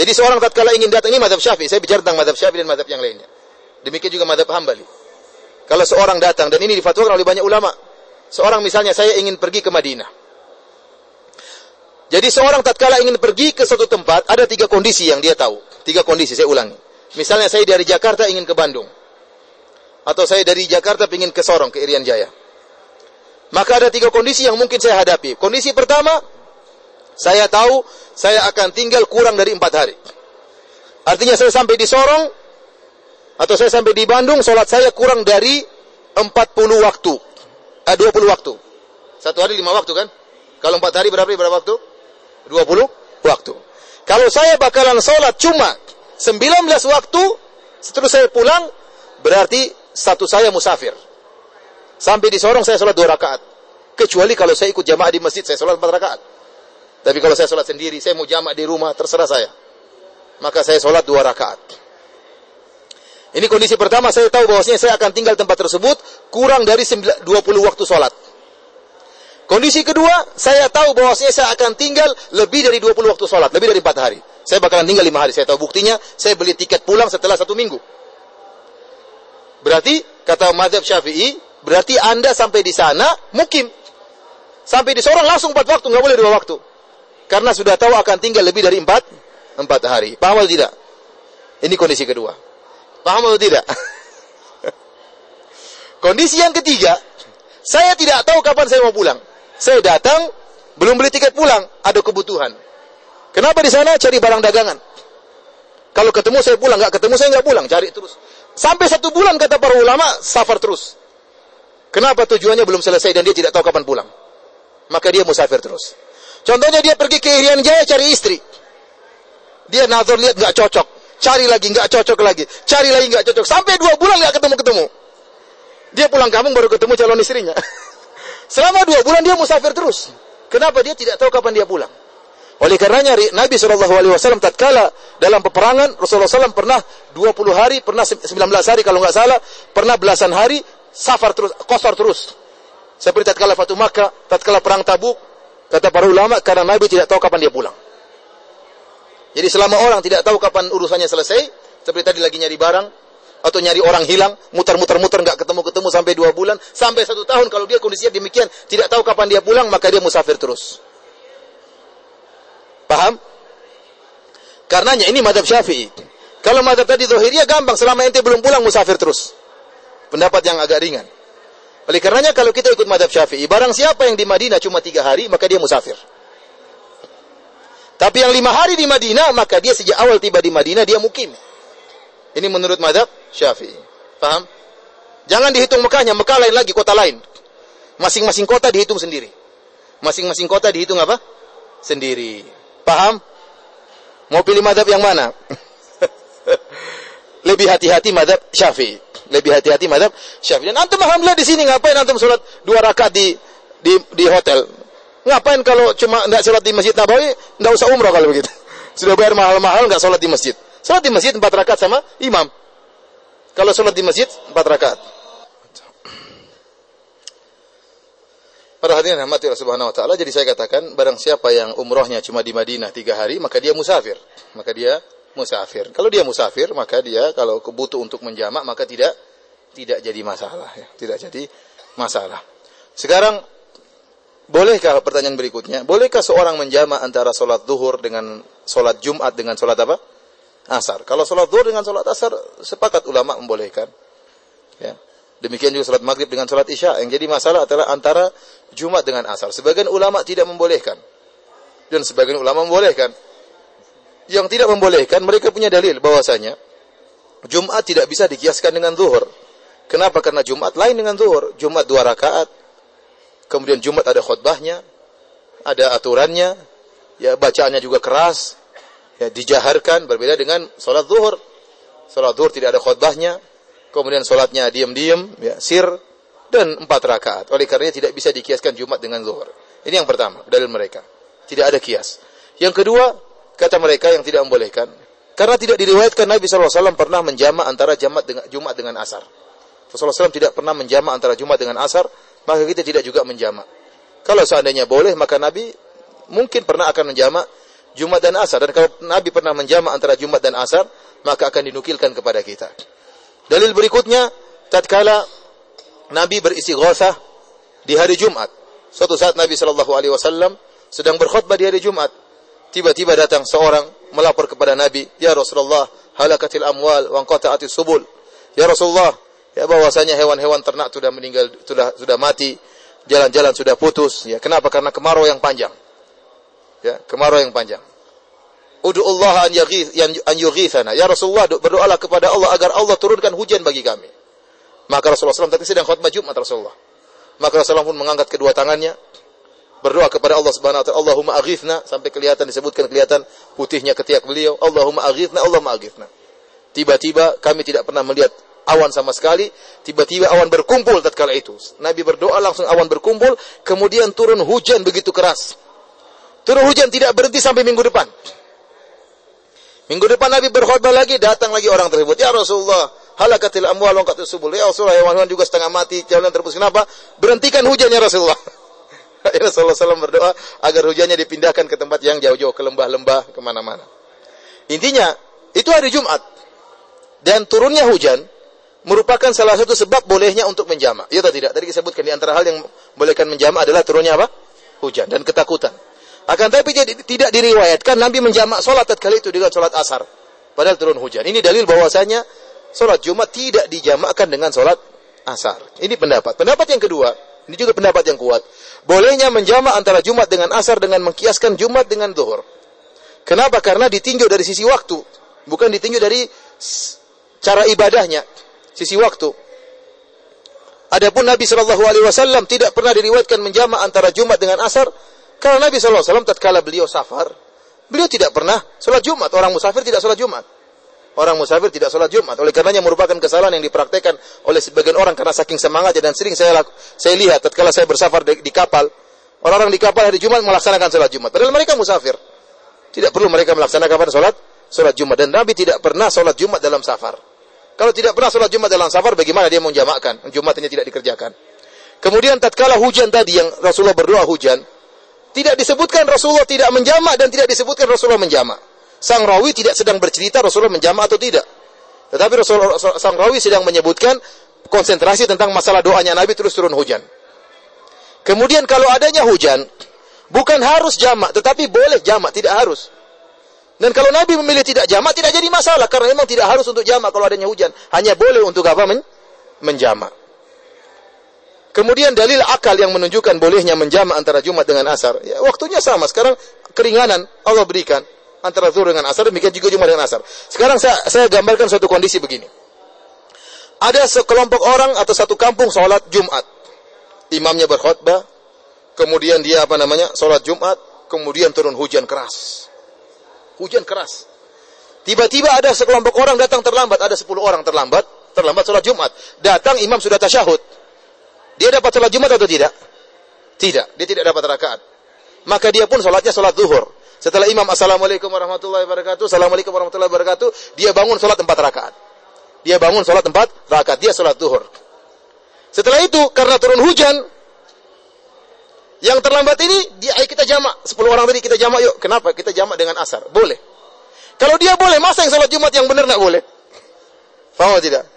Jadi seorang tatkala ingin datang ini madhab Syafi'i, saya bicara tentang madhab Syafi'i dan madhab yang lainnya. Demikian juga madhab Hambali. Kalau seorang datang, dan ini difatwakan oleh banyak ulama. Seorang misalnya saya ingin pergi ke Madinah. Jadi seorang tatkala ingin pergi ke suatu tempat, ada tiga kondisi yang dia tahu. Tiga kondisi, saya ulangi. Misalnya saya dari Jakarta ingin ke Bandung. Atau saya dari Jakarta ingin ke Sorong, ke Irian Jaya. Maka ada tiga kondisi yang mungkin saya hadapi. Kondisi pertama, saya tahu saya akan tinggal kurang dari empat hari. Artinya saya sampai di Sorong, atau saya sampai di Bandung, sholat saya kurang dari 40 waktu. Eh, 20 waktu. Satu hari lima waktu kan? Kalau empat hari berapa berapa waktu? 20 waktu. Kalau saya bakalan sholat cuma 19 waktu, seterus saya pulang, berarti satu saya musafir. Sampai di Sorong saya sholat dua rakaat. Kecuali kalau saya ikut jamaah di masjid, saya sholat empat rakaat. Tapi kalau saya sholat sendiri, saya mau jamaah di rumah, terserah saya. Maka saya sholat dua rakaat. Ini kondisi pertama, saya tahu bahwasanya saya akan tinggal tempat tersebut kurang dari 20 waktu sholat. Kondisi kedua, saya tahu bahwasanya saya akan tinggal lebih dari 20 waktu sholat, lebih dari 4 hari. Saya bakalan tinggal 5 hari, saya tahu buktinya, saya beli tiket pulang setelah satu minggu. Berarti, kata madhab syafi'i, berarti anda sampai di sana, mukim. Sampai di seorang langsung 4 waktu, nggak boleh 2 waktu. Karena sudah tahu akan tinggal lebih dari 4, 4 hari. Paham atau tidak? Ini kondisi kedua. Paham atau tidak? Kondisi yang ketiga, saya tidak tahu kapan saya mau pulang. Saya datang, belum beli tiket pulang, ada kebutuhan. Kenapa di sana cari barang dagangan? Kalau ketemu saya pulang, nggak ketemu saya nggak pulang, cari terus. Sampai satu bulan kata para ulama, safar terus. Kenapa tujuannya belum selesai dan dia tidak tahu kapan pulang? Maka dia musafir terus. Contohnya dia pergi ke Irian Jaya cari istri. Dia nazar lihat nggak cocok. cari lagi nggak cocok lagi, cari lagi nggak cocok, sampai dua bulan nggak ketemu ketemu. Dia pulang kampung baru ketemu calon istrinya. Selama dua bulan dia musafir terus. Kenapa dia tidak tahu kapan dia pulang? Oleh karenanya Nabi Shallallahu Alaihi Wasallam tatkala dalam peperangan Rasulullah SAW pernah 20 hari, pernah 19 hari kalau nggak salah, pernah belasan hari safar terus, kosor terus. Seperti tatkala Fatu Makkah, tatkala perang Tabuk, kata para ulama karena Nabi tidak tahu kapan dia pulang. Jadi selama orang tidak tahu kapan urusannya selesai, seperti tadi lagi nyari barang atau nyari orang hilang, muter-muter-muter nggak ketemu-ketemu sampai dua bulan, sampai satu tahun kalau dia kondisinya demikian, tidak tahu kapan dia pulang, maka dia musafir terus. Paham? Karenanya ini madhab syafi'i. Kalau madhab tadi zahiriyah gampang, selama ente belum pulang musafir terus. Pendapat yang agak ringan. Oleh karenanya kalau kita ikut madhab syafi'i, barang siapa yang di Madinah cuma tiga hari, maka dia musafir. Tapi yang lima hari di Madinah, maka dia sejak awal tiba di Madinah, dia mukim. Ini menurut madhab syafi'i. Paham? Jangan dihitung Mekahnya, Mekah lain lagi, kota lain. Masing-masing kota dihitung sendiri. Masing-masing kota dihitung apa? Sendiri. Paham? Mau pilih madhab yang mana? Lebih hati-hati madhab syafi'i. Lebih hati-hati madhab syafi'i. Dan antum alhamdulillah di sini ngapain antum sholat dua rakaat di, di di hotel? Ngapain kalau cuma nggak sholat di masjid Nabawi, nggak usah umroh kalau begitu. Sudah bayar mahal-mahal nggak sholat di masjid. Sholat di masjid empat rakaat sama imam. Kalau sholat di masjid empat rakaat. Para hadirin rahmati Allah Subhanahu wa taala, jadi saya katakan barang siapa yang umrohnya cuma di Madinah tiga hari, maka dia musafir. Maka dia musafir. Kalau dia musafir, maka dia kalau kebutuh untuk menjamak maka tidak tidak jadi masalah ya, tidak jadi masalah. Sekarang bolehkah pertanyaan berikutnya? Bolehkah seorang menjamak antara sholat zuhur dengan sholat Jumat dengan sholat apa? Asar. Kalau sholat zuhur dengan sholat asar, sepakat ulama membolehkan. Ya. Demikian juga sholat maghrib dengan sholat isya. Yang jadi masalah adalah antara Jumat dengan asar. Sebagian ulama tidak membolehkan. Dan sebagian ulama membolehkan. Yang tidak membolehkan, mereka punya dalil bahwasanya Jumat tidak bisa dikiaskan dengan zuhur. Kenapa? Karena Jumat lain dengan zuhur. Jumat dua rakaat. Kemudian Jumat ada khutbahnya. Ada aturannya. Ya, bacaannya juga keras. Ya, dijaharkan. Berbeda dengan sholat zuhur. Sholat zuhur tidak ada khutbahnya kemudian sholatnya diam-diam, ya, sir, dan empat rakaat. Oleh karenanya tidak bisa dikiaskan Jumat dengan zuhur. Ini yang pertama, dalil mereka. Tidak ada kias. Yang kedua, kata mereka yang tidak membolehkan, karena tidak diriwayatkan Nabi SAW pernah menjamak antara dengan, Jumat dengan asar. Rasulullah SAW tidak pernah menjamak antara Jumat dengan asar, maka kita tidak juga menjamak. Kalau seandainya boleh, maka Nabi mungkin pernah akan menjamak Jumat dan asar. Dan kalau Nabi pernah menjamak antara Jumat dan asar, maka akan dinukilkan kepada kita. Dalil berikutnya, tatkala Nabi beristighatsah di hari Jumat. Suatu saat Nabi wasallam sedang berkhutbah di hari Jumat. Tiba-tiba datang seorang melapor kepada Nabi, "Ya Rasulullah, halakatil amwal wa qata'atis subul." Ya Rasulullah, ya bahwasanya hewan-hewan ternak sudah meninggal, sudah sudah mati, jalan-jalan sudah putus. Ya, kenapa? Karena kemarau yang panjang. Ya, kemarau yang panjang. Udu Allah an yaghith an yughithana. Ya Rasulullah, berdoalah kepada Allah agar Allah turunkan hujan bagi kami. Maka Rasulullah SAW tadi sedang khutbah Jumat Rasulullah. Maka Rasulullah pun mengangkat kedua tangannya berdoa kepada Allah Subhanahu wa taala, Allahumma aghithna sampai kelihatan disebutkan kelihatan putihnya ketiak beliau, Allahumma aghithna, Allahumma aghithna. Tiba-tiba kami tidak pernah melihat awan sama sekali, tiba-tiba awan berkumpul tatkala itu. Nabi berdoa langsung awan berkumpul, kemudian turun hujan begitu keras. Turun hujan tidak berhenti sampai minggu depan. Minggu depan Nabi berkhutbah lagi, datang lagi orang tersebut. Ya Rasulullah, halakatil amwal wa subul. Ya Rasulullah, hewan-hewan juga setengah mati, jalan terputus. Kenapa? Berhentikan hujannya Rasulullah. Rasulullah SAW berdoa agar hujannya dipindahkan ke tempat yang jauh-jauh, ke lembah-lembah, ke mana-mana. Intinya, itu hari Jumat. Dan turunnya hujan, merupakan salah satu sebab bolehnya untuk menjama. Iya atau tidak? Tadi disebutkan di antara hal yang bolehkan menjama adalah turunnya apa? Hujan dan ketakutan. Akan tapi tidak diriwayatkan Nabi menjamak solat tatkala itu dengan solat asar. Padahal turun hujan. Ini dalil bahwasanya solat Jumat tidak dijamakkan dengan solat asar. Ini pendapat. Pendapat yang kedua, ini juga pendapat yang kuat. Bolehnya menjamak antara Jumat dengan asar dengan mengkiaskan Jumat dengan zuhur. Kenapa? Karena ditinjau dari sisi waktu, bukan ditinjau dari cara ibadahnya, sisi waktu. Adapun Nabi Shallallahu Alaihi Wasallam tidak pernah diriwayatkan menjamak antara Jumat dengan asar karena Nabi SAW tatkala beliau safar, beliau tidak pernah sholat Jumat. Orang musafir tidak sholat Jumat. Orang musafir tidak sholat Jumat. Oleh karenanya merupakan kesalahan yang dipraktekkan oleh sebagian orang karena saking semangatnya dan sering saya laku, saya lihat tatkala saya bersafar di, di kapal, orang-orang di kapal hari Jumat melaksanakan sholat Jumat. Padahal mereka musafir. Tidak perlu mereka melaksanakan sholat sholat Jumat dan Nabi tidak pernah sholat Jumat dalam safar. Kalau tidak pernah sholat Jumat dalam safar, bagaimana dia menjamakkan? Jumat ini tidak dikerjakan. Kemudian tatkala hujan tadi yang Rasulullah berdoa hujan, tidak disebutkan Rasulullah tidak menjamak dan tidak disebutkan Rasulullah menjamak. Sang rawi tidak sedang bercerita Rasulullah menjamak atau tidak. Tetapi Rasulullah, sang rawi sedang menyebutkan konsentrasi tentang masalah doanya Nabi terus turun hujan. Kemudian kalau adanya hujan, bukan harus jamak, tetapi boleh jamak, tidak harus. Dan kalau Nabi memilih tidak jamak, tidak jadi masalah. Karena memang tidak harus untuk jamak kalau adanya hujan. Hanya boleh untuk apa? Men menjamak. Kemudian dalil akal yang menunjukkan bolehnya menjamak antara Jumat dengan Asar. Ya, waktunya sama. Sekarang keringanan Allah berikan antara zuhur dengan asar, demikian juga Jumat dengan asar. Sekarang saya, saya gambarkan suatu kondisi begini. Ada sekelompok orang atau satu kampung sholat Jumat. Imamnya berkhutbah, kemudian dia apa namanya sholat Jumat, kemudian turun hujan keras. Hujan keras. Tiba-tiba ada sekelompok orang datang terlambat, ada sepuluh orang terlambat, terlambat sholat Jumat. Datang imam sudah tasyahud. Dia dapat sholat Jumat atau tidak? Tidak, dia tidak dapat rakaat. Maka dia pun sholatnya sholat zuhur. Setelah imam assalamualaikum warahmatullahi wabarakatuh, assalamualaikum warahmatullahi wabarakatuh, dia bangun sholat empat rakaat. Dia bangun sholat empat rakaat, dia sholat duhur. Setelah itu karena turun hujan, yang terlambat ini dia ayo kita jamak. Sepuluh orang tadi kita jamak yuk. Kenapa? Kita jamak dengan asar. Boleh. Kalau dia boleh, masa yang sholat Jumat yang benar nggak boleh? Faham tidak?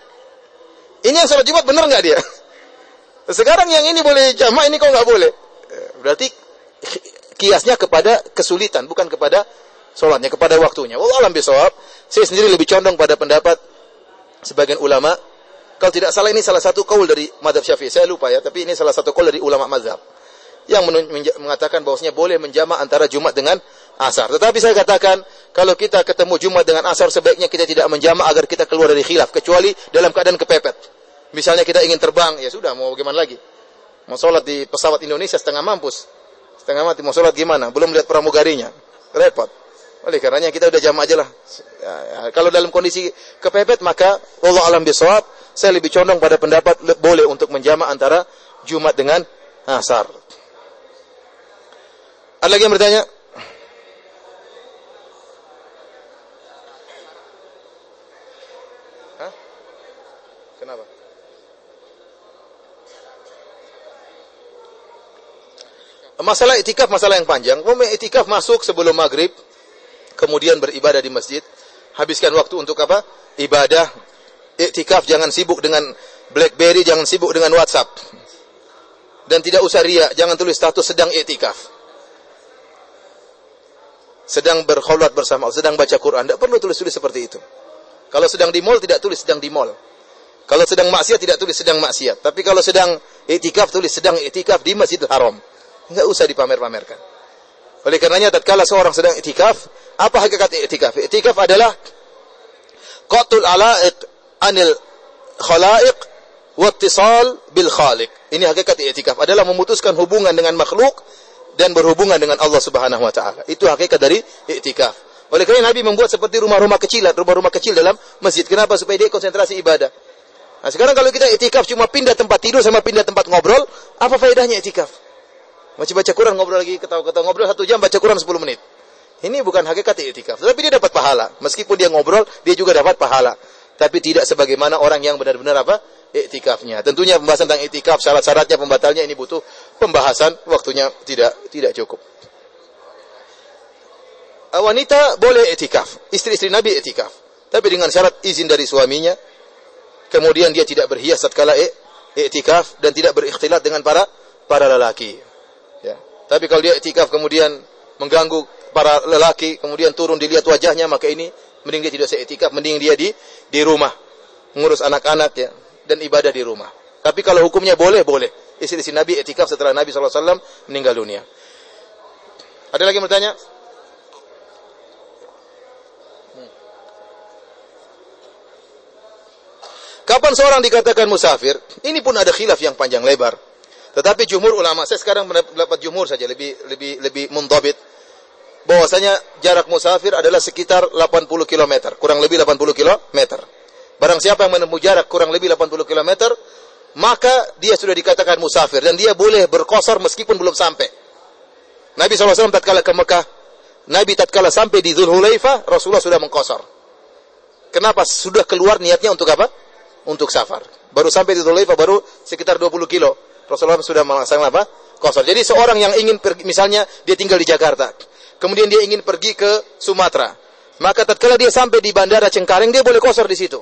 Ini yang sholat Jumat benar nggak dia? Sekarang yang ini boleh jamak, ini kok nggak boleh? Berarti kiasnya kepada kesulitan, bukan kepada sholatnya, kepada waktunya. Wallah alam bisawab, saya sendiri lebih condong pada pendapat sebagian ulama. Kalau tidak salah ini salah satu kaul dari madhab syafi'i. Saya lupa ya, tapi ini salah satu kaul dari ulama mazhab. Yang mengatakan bahwasanya boleh menjamak antara Jumat dengan asar. Tetapi saya katakan, kalau kita ketemu Jumat dengan asar, sebaiknya kita tidak menjamak agar kita keluar dari khilaf. Kecuali dalam keadaan kepepet. Misalnya kita ingin terbang, ya sudah, mau bagaimana lagi? Mau sholat di pesawat Indonesia setengah mampus setengah mati mau sholat gimana? Belum lihat pramugarinya. Repot. Oleh karenanya kita udah jam aja lah. Ya, ya. Kalau dalam kondisi kepepet maka Allah alam bisawab saya lebih condong pada pendapat boleh untuk menjamak antara Jumat dengan Asar. Ada lagi yang bertanya? Masalah itikaf masalah yang panjang. Mau itikaf masuk sebelum maghrib, kemudian beribadah di masjid, habiskan waktu untuk apa? Ibadah. Itikaf jangan sibuk dengan BlackBerry, jangan sibuk dengan WhatsApp. Dan tidak usah ria, jangan tulis status sedang itikaf. Sedang berkholat bersama, sedang baca Quran. Tidak perlu tulis-tulis seperti itu. Kalau sedang di mall, tidak tulis sedang di mall. Kalau sedang maksiat, tidak tulis sedang maksiat. Tapi kalau sedang itikaf, tulis sedang itikaf di Masjidil Haram. Enggak usah dipamer-pamerkan. Oleh karenanya tatkala seorang sedang itikaf, apa hakikat itikaf? Itikaf adalah qatul alaiq anil khalaiq wattisal bil khaliq. Ini hakikat itikaf adalah memutuskan hubungan dengan makhluk dan berhubungan dengan Allah Subhanahu wa taala. Itu hakikat dari itikaf. Oleh karena Nabi membuat seperti rumah-rumah kecil, rumah-rumah kecil dalam masjid. Kenapa? Supaya dia konsentrasi ibadah. Nah, sekarang kalau kita itikaf cuma pindah tempat tidur sama pindah tempat ngobrol, apa faedahnya itikaf? Masih baca Quran ngobrol lagi ketawa-ketawa ngobrol satu jam baca Quran 10 menit. Ini bukan hakikat i'tikaf. Tapi dia dapat pahala. Meskipun dia ngobrol, dia juga dapat pahala. Tapi tidak sebagaimana orang yang benar-benar apa? Iktikafnya. Tentunya pembahasan tentang iktikaf, syarat-syaratnya, pembatalnya ini butuh pembahasan. Waktunya tidak tidak cukup. Wanita boleh iktikaf. Istri-istri Nabi iktikaf. Tapi dengan syarat izin dari suaminya. Kemudian dia tidak berhias tatkala iktikaf dan tidak berikhtilat dengan para para lelaki. Tapi kalau dia itikaf kemudian mengganggu para lelaki, kemudian turun dilihat wajahnya, maka ini mending dia tidak seitikaf, mending dia di di rumah mengurus anak-anak ya dan ibadah di rumah. Tapi kalau hukumnya boleh, boleh. Istri-istri Nabi etikaf setelah Nabi SAW meninggal dunia. Ada lagi yang bertanya? Hmm. Kapan seorang dikatakan musafir? Ini pun ada khilaf yang panjang lebar. Tetapi jumhur ulama, saya sekarang mendapat jumhur saja lebih lebih lebih mundabit. bahwasanya jarak musafir adalah sekitar 80 km, kurang lebih 80 km. Barang siapa yang menempuh jarak kurang lebih 80 km, maka dia sudah dikatakan musafir dan dia boleh berkosor meskipun belum sampai. Nabi SAW tatkala ke Mekah, Nabi tatkala sampai di Dzulhulaifah, Rasulullah sudah mengkosor. Kenapa? Sudah keluar niatnya untuk apa? Untuk safar. Baru sampai di Dzulhulaifah baru sekitar 20 kilo. Rasulullah sudah melaksanakan apa? Kosor. Jadi seorang yang ingin pergi, misalnya dia tinggal di Jakarta, kemudian dia ingin pergi ke Sumatera, maka tatkala dia sampai di Bandara Cengkareng, dia boleh kosor di situ.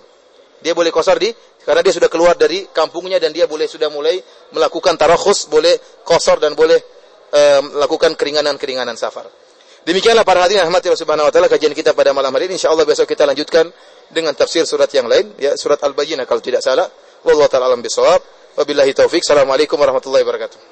Dia boleh kosor di karena dia sudah keluar dari kampungnya dan dia boleh sudah mulai melakukan tarakhus, boleh kosor dan boleh uh, melakukan keringanan-keringanan safar. Demikianlah para hadirin rahmati Allah Subhanahu wa taala kajian kita pada malam hari ini. Insyaallah besok kita lanjutkan dengan tafsir surat yang lain, ya surat Al-Bayyinah kalau tidak salah. Wallahu taala alam bisawab. Wabillahi taufik. Assalamualaikum warahmatullahi wabarakatuh.